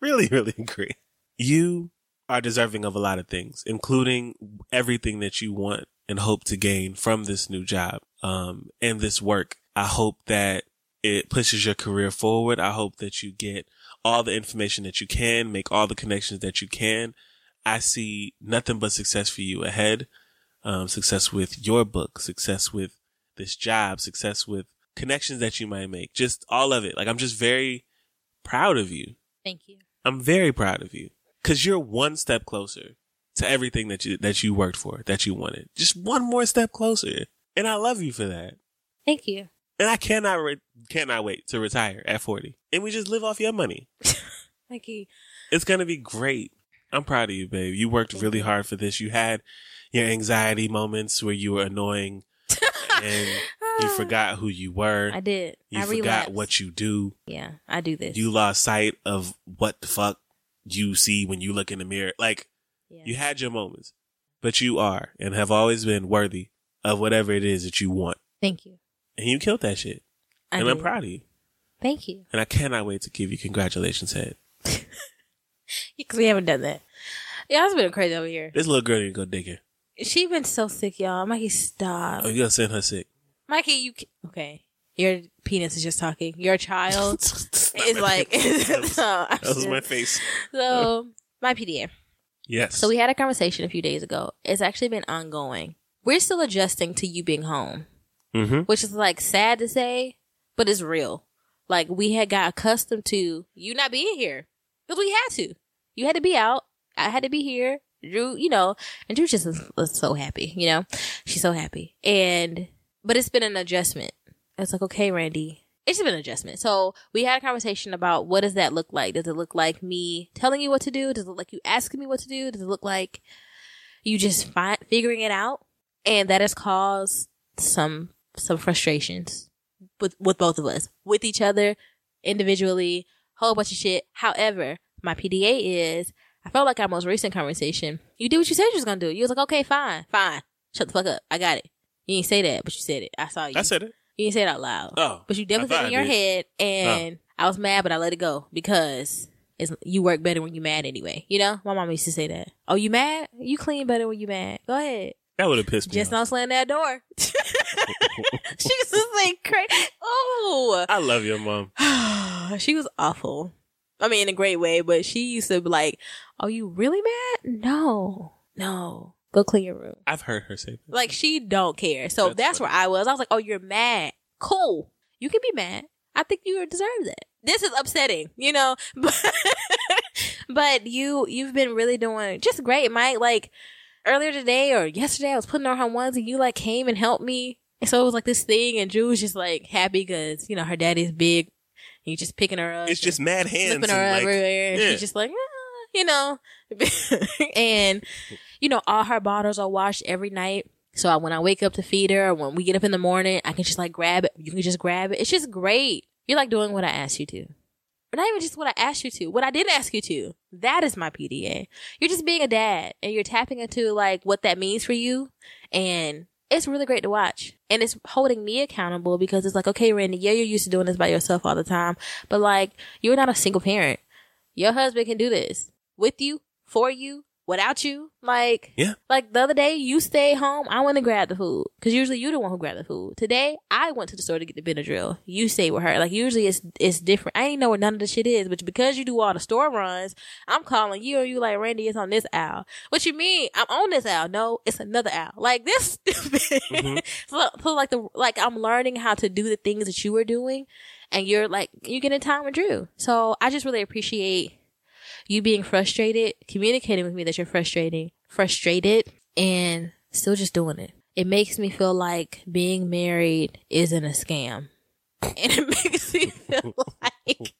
really, really great. You are deserving of a lot of things, including everything that you want and hope to gain from this new job, um, and this work. I hope that it pushes your career forward. I hope that you get all the information that you can, make all the connections that you can. I see nothing but success for you ahead. Um, success with your book, success with this job, success with connections that you might make, just all of it. Like I'm just very proud of you. Thank you. I'm very proud of you because you're one step closer to everything that you that you worked for, that you wanted. Just one more step closer, and I love you for that. Thank you. And I cannot re- cannot wait to retire at 40, and we just live off your money. *laughs* Thank you. It's gonna be great. I'm proud of you, babe. You worked really hard for this. You had your anxiety moments where you were annoying *laughs* and you forgot who you were. I did. You I forgot relapsed. what you do. Yeah, I do this. You lost sight of what the fuck you see when you look in the mirror. Like, Yeah. you had your moments, but you are and have always been worthy of whatever it is that you want. Thank you. And you killed that shit. I and I'm proud of you. Thank you. And I cannot wait to give you congratulations, head. *laughs* Because we haven't done that. Yeah, it's been crazy over here. This little girl didn't go digging. She been so sick, y'all. Mikey, stop. Oh, you gotta send her sick. Mikey, you ca- okay? Your penis is just talking. Your child *laughs* is like. *laughs* no, I'm That was my face. So my PDA. Yes. So we had a conversation a few days ago. It's actually been ongoing. We're still adjusting to you being home, Mm-hmm. which is like sad to say, but it's real. Like we had got accustomed to you not being here because we had to. You had to be out. I had to be here. Drew, you know, and Drew just was, was so happy. You know, she's so happy. And but it's been an adjustment. It's like okay, Randy. It's been an adjustment. So we had a conversation about what does that look like? Does it look like me telling you what to do? Does it look like you asking me what to do? Does it look like you just find figuring it out? And that has caused some some frustrations with with both of us, with each other, individually, whole bunch of shit. However, my PDA is I felt like our most recent conversation. You did what you said you was gonna do. You was like, okay, fine, fine, shut the fuck up. I got it. You didn't say that, but you said it. I saw you. I said it. You didn't say it out loud. Oh. But you definitely said it in your head, and I was mad, but I let it go because it's you work better when you're mad anyway. You know, my mom used to say that. Oh, you mad? You clean better when you mad. Go ahead. That would have pissed me Just off. don't slam that door. *laughs* she was just like crazy. Oh, I love your mom. *sighs* she was awful. I mean, in a great way, but she used to be like, "Are you really mad? No, no. Go clean your room." I've heard her say that. Like she don't care. So That's that's, where I was. I was like, "Oh, you're mad. Cool. You can be mad. I think you deserve that." This is upsetting, you know. *laughs* But but you you've been really doing just great, Mike. Like earlier today or yesterday, I was putting on her ones, and you like came and helped me. And so it was like this thing, and Drew was just like happy because you know her daddy's big. And you just picking her up. It's just mad hands. flipping her and, like, everywhere. And yeah. She's just like, "Ah," you know, *laughs* and you know, all her bottles are washed every night. So I, when I wake up to feed her, when we get up in the morning, I can just like grab it. You can just grab it. It's just great. You're like doing what I asked you to. But not even just what I asked you to. What I didn't ask you to. That is my PDA. You're just being a dad and you're tapping into like what that means for you. And it's really great to watch. And it's holding me accountable because it's like, okay, Randy, yeah, you're used to doing this by yourself all the time. But like, you're not a single parent. Your husband can do this with you, for you, without you. Like, Yeah. like the other day, you stayed home. I went to grab the food because usually you're the one who grab the food. Today, I went to the store to get the Benadryl. You stayed with her. Like usually, it's it's different. I ain't know where none of the shit is, but because you do all the store runs, I'm calling you. Or you like Randy? It's on this aisle. What you mean? I'm on this aisle? No, it's another aisle. Like this. *laughs* stupid. Mm-hmm. *laughs* so, so like the like I'm learning how to do the things that you were doing, and you're like you get in time with Drew. So I just really appreciate you being frustrated, communicating with me that you're frustrating, frustrated, and still just doing it. It makes me feel like being married isn't a scam. *laughs* And it makes me feel like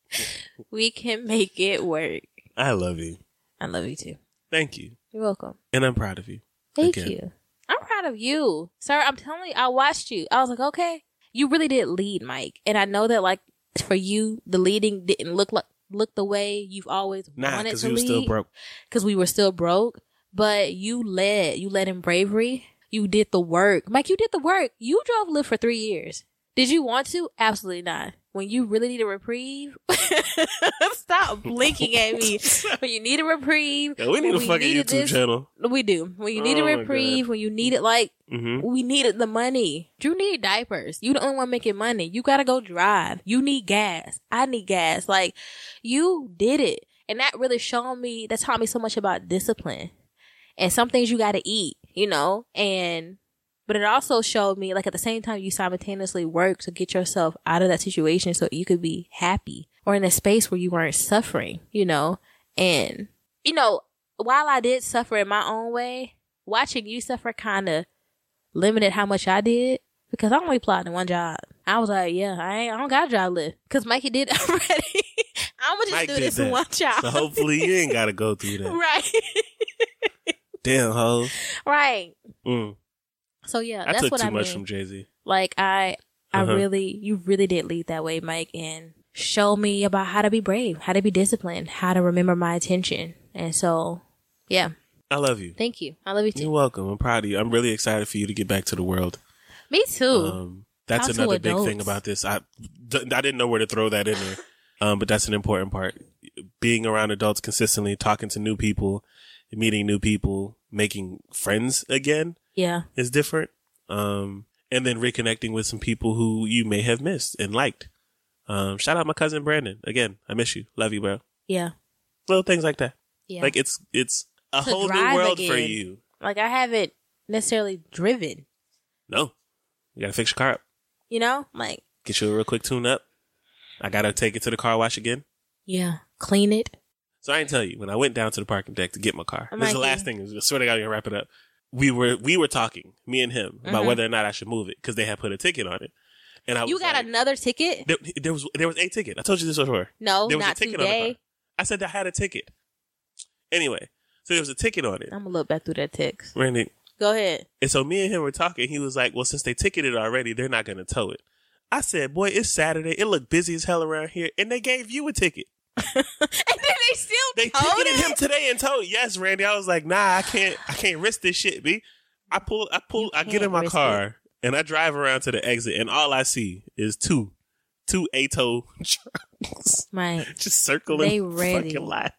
we can make it work. I love you. I love you too. Thank you. You're welcome. And I'm proud of you. Thank Again. you. I'm proud of you. Sir, I'm telling you, I watched you. I was like, okay. You really did lead, Mike. And I know that like for you, the leading didn't look like look the way you've always Nah, wanted because to we were still broke. because we were still broke, but you led. You led in bravery. You did the work. Mike, you did the work. You drove Lyft for three years. Did you want to? Absolutely not. When you really need a reprieve, *laughs* stop blinking at me. *laughs* When you need a reprieve, Yeah, we need a fucking YouTube this- channel. We do. When you need Oh a reprieve, when you need it, like, hmm we needed the money. Drew needed diapers. You the only one making money. You gotta go drive. You need gas. I need gas. Like, you did it. And that really showed me, that taught me so much about discipline. And some things you gotta eat, you know? And, but it also showed me, like, at the same time, you simultaneously work to get yourself out of that situation so you could be happy or in a space where you weren't suffering, you know? And, you know, while I did suffer in my own way, watching you suffer kind of limited how much I did because I only applied to one job. I was like, yeah, I ain't, I don't got a job left because Mikey did *laughs* already. I'm gonna just Mike do this in that. one job. So hopefully you ain't got to go through *laughs* that. right, *laughs* Damn, ho. right. Mm. So yeah, I that's took what too I much mean. from Jay Z. like I, I Uh-huh. really, you really did lead that way, Mike, and show me about how to be brave, how to be disciplined, how to remember my attention. And so, yeah, I love you. thank you. I love you too. You're welcome. I'm proud of you. I'm really excited for you to get back to the world. me too. Um, that's How another big thing about this. I, d- I didn't know where to throw that in there. Um, but that's an important part. Being around adults consistently, talking to new people, meeting new people, making friends again yeah, is different. Um, and then reconnecting with some people who you may have missed and liked. Um, shout out my cousin Brandon. Again, I miss you. Love you, bro. yeah, Little things like that. yeah. Like it's, it's a To whole new world for you. like I haven't necessarily driven. No, you gotta fix your car up. You know, like Get you a real quick tune up. I gotta take it to the car wash again. yeah, clean it. So I didn't tell you when I went down to the parking deck to get my car. I'm this is the last thing. I swear to God, I'm gonna wrap it up. We were we were talking, me and him, about Mhm. whether or not I should move it because they had put a ticket on it. And I was You got like, another ticket? there, there was there was a ticket. I told you this before. No, there was not a ticket on the today. car. I said I had a ticket. Anyway, so there was a ticket on it. I'm gonna look back through that text. Randy, Go ahead. and so me and him were talking. He was like, "Well, since they ticketed already, they're not gonna tow it." I said, "Boy, it's Saturday. It looked busy as hell around here, and they gave you a ticket." *laughs* and then they still They towed ticketed it? him today and told, yes, Randy. I was like, nah, I can't, I can't risk this shit, b. I pull, I pull, You I get in my risk car and I drive around to the exit, and all I see is two, two ATO *laughs* trucks Right. just circling They ready. fucking lot.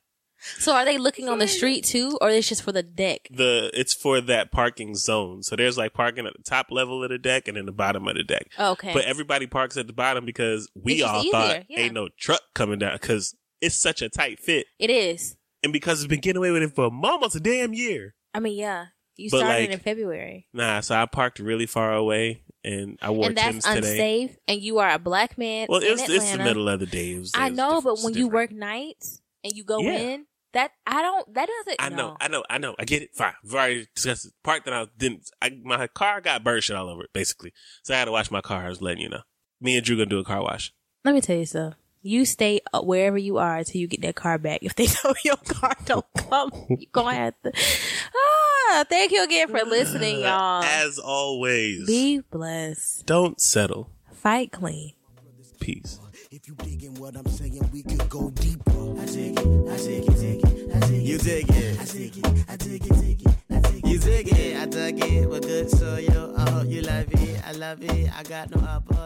So are they looking on the street too, or it's just for the deck? The it's for that parking zone. So there's like parking at the top level of the deck and then the bottom of the deck. Okay. But everybody parks at the bottom because we It's all thought yeah. ain't no truck coming down because it's such a tight fit, it is. and because it's been getting away with it for almost a damn year. I mean, yeah. You But, started like, in February. Nah, so I parked really far away and I wore And that's Tim's today. unsafe. And you are a black man. Well, it's it's the middle of the day. Was- I know, but when you work nights and you go Yeah. in, that I don't. That doesn't. I no. know, I know, I know. I get it. Fine. We've already discussed it. Part that I didn't. I, my car got bird shit all over it, basically. So I had to wash my car. I was letting you know. Me and Drew gonna do a car wash. Let me tell you something. You stay uh, wherever you are until you get that car back. If they *laughs* know your car don't come, you gonna have to. Ah, thank you again for listening, y'all. As always, Be blessed. don't settle. Fight clean. Peace. If you digging what I'm saying, we could go deeper. I dig it, I dig it, dig it, I dig it. You dig it. I dig it, I dig it, dig it, I dig it. You dig it, I dug it. We're good, I hope you love it. I love it. I got no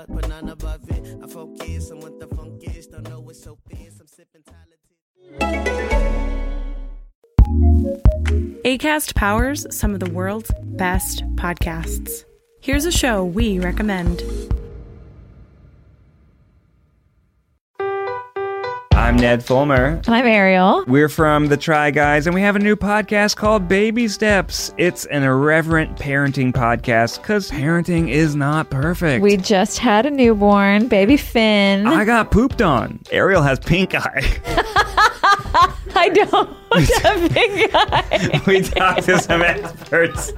but none above it. I focus on what the funk is. Don't know it's so fierce. I'm sipping ACAST powers some of the world's best podcasts. Here's a show we recommend. I'm Ned Fulmer. I'm Ariel. We're from The Try Guys, and we have a new podcast called Baby Steps. It's an irreverent parenting podcast because parenting is not perfect. We just had a newborn, baby Finn. I got pooped on. Ariel has pink eye. *laughs* *laughs* I don't have pink eye. we talk to some *laughs* experts.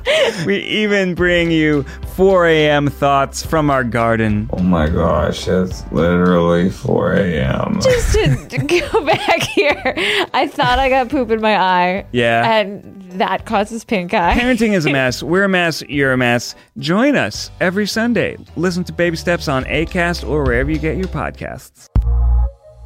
We even bring you 4 a.m. thoughts from our garden. Oh my gosh, it's literally 4 a.m. Just to *laughs* go back here, I thought I got poop in my eye. Yeah. And that causes pink eye. Parenting is a mess. We're a mess. You're a mess. Join us every Sunday. Listen to Baby Steps on ACAST or wherever you get your podcasts.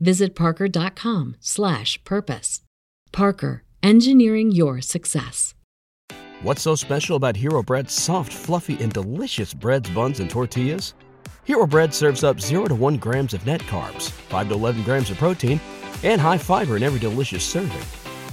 visit parker.com slash purpose. Parker, engineering your success. What's so special about Hero Bread's soft, fluffy, and delicious breads, buns, and tortillas? Hero Bread serves up 0 to 1 grams of net carbs, 5 to 11 grams of protein, and high fiber in every delicious serving.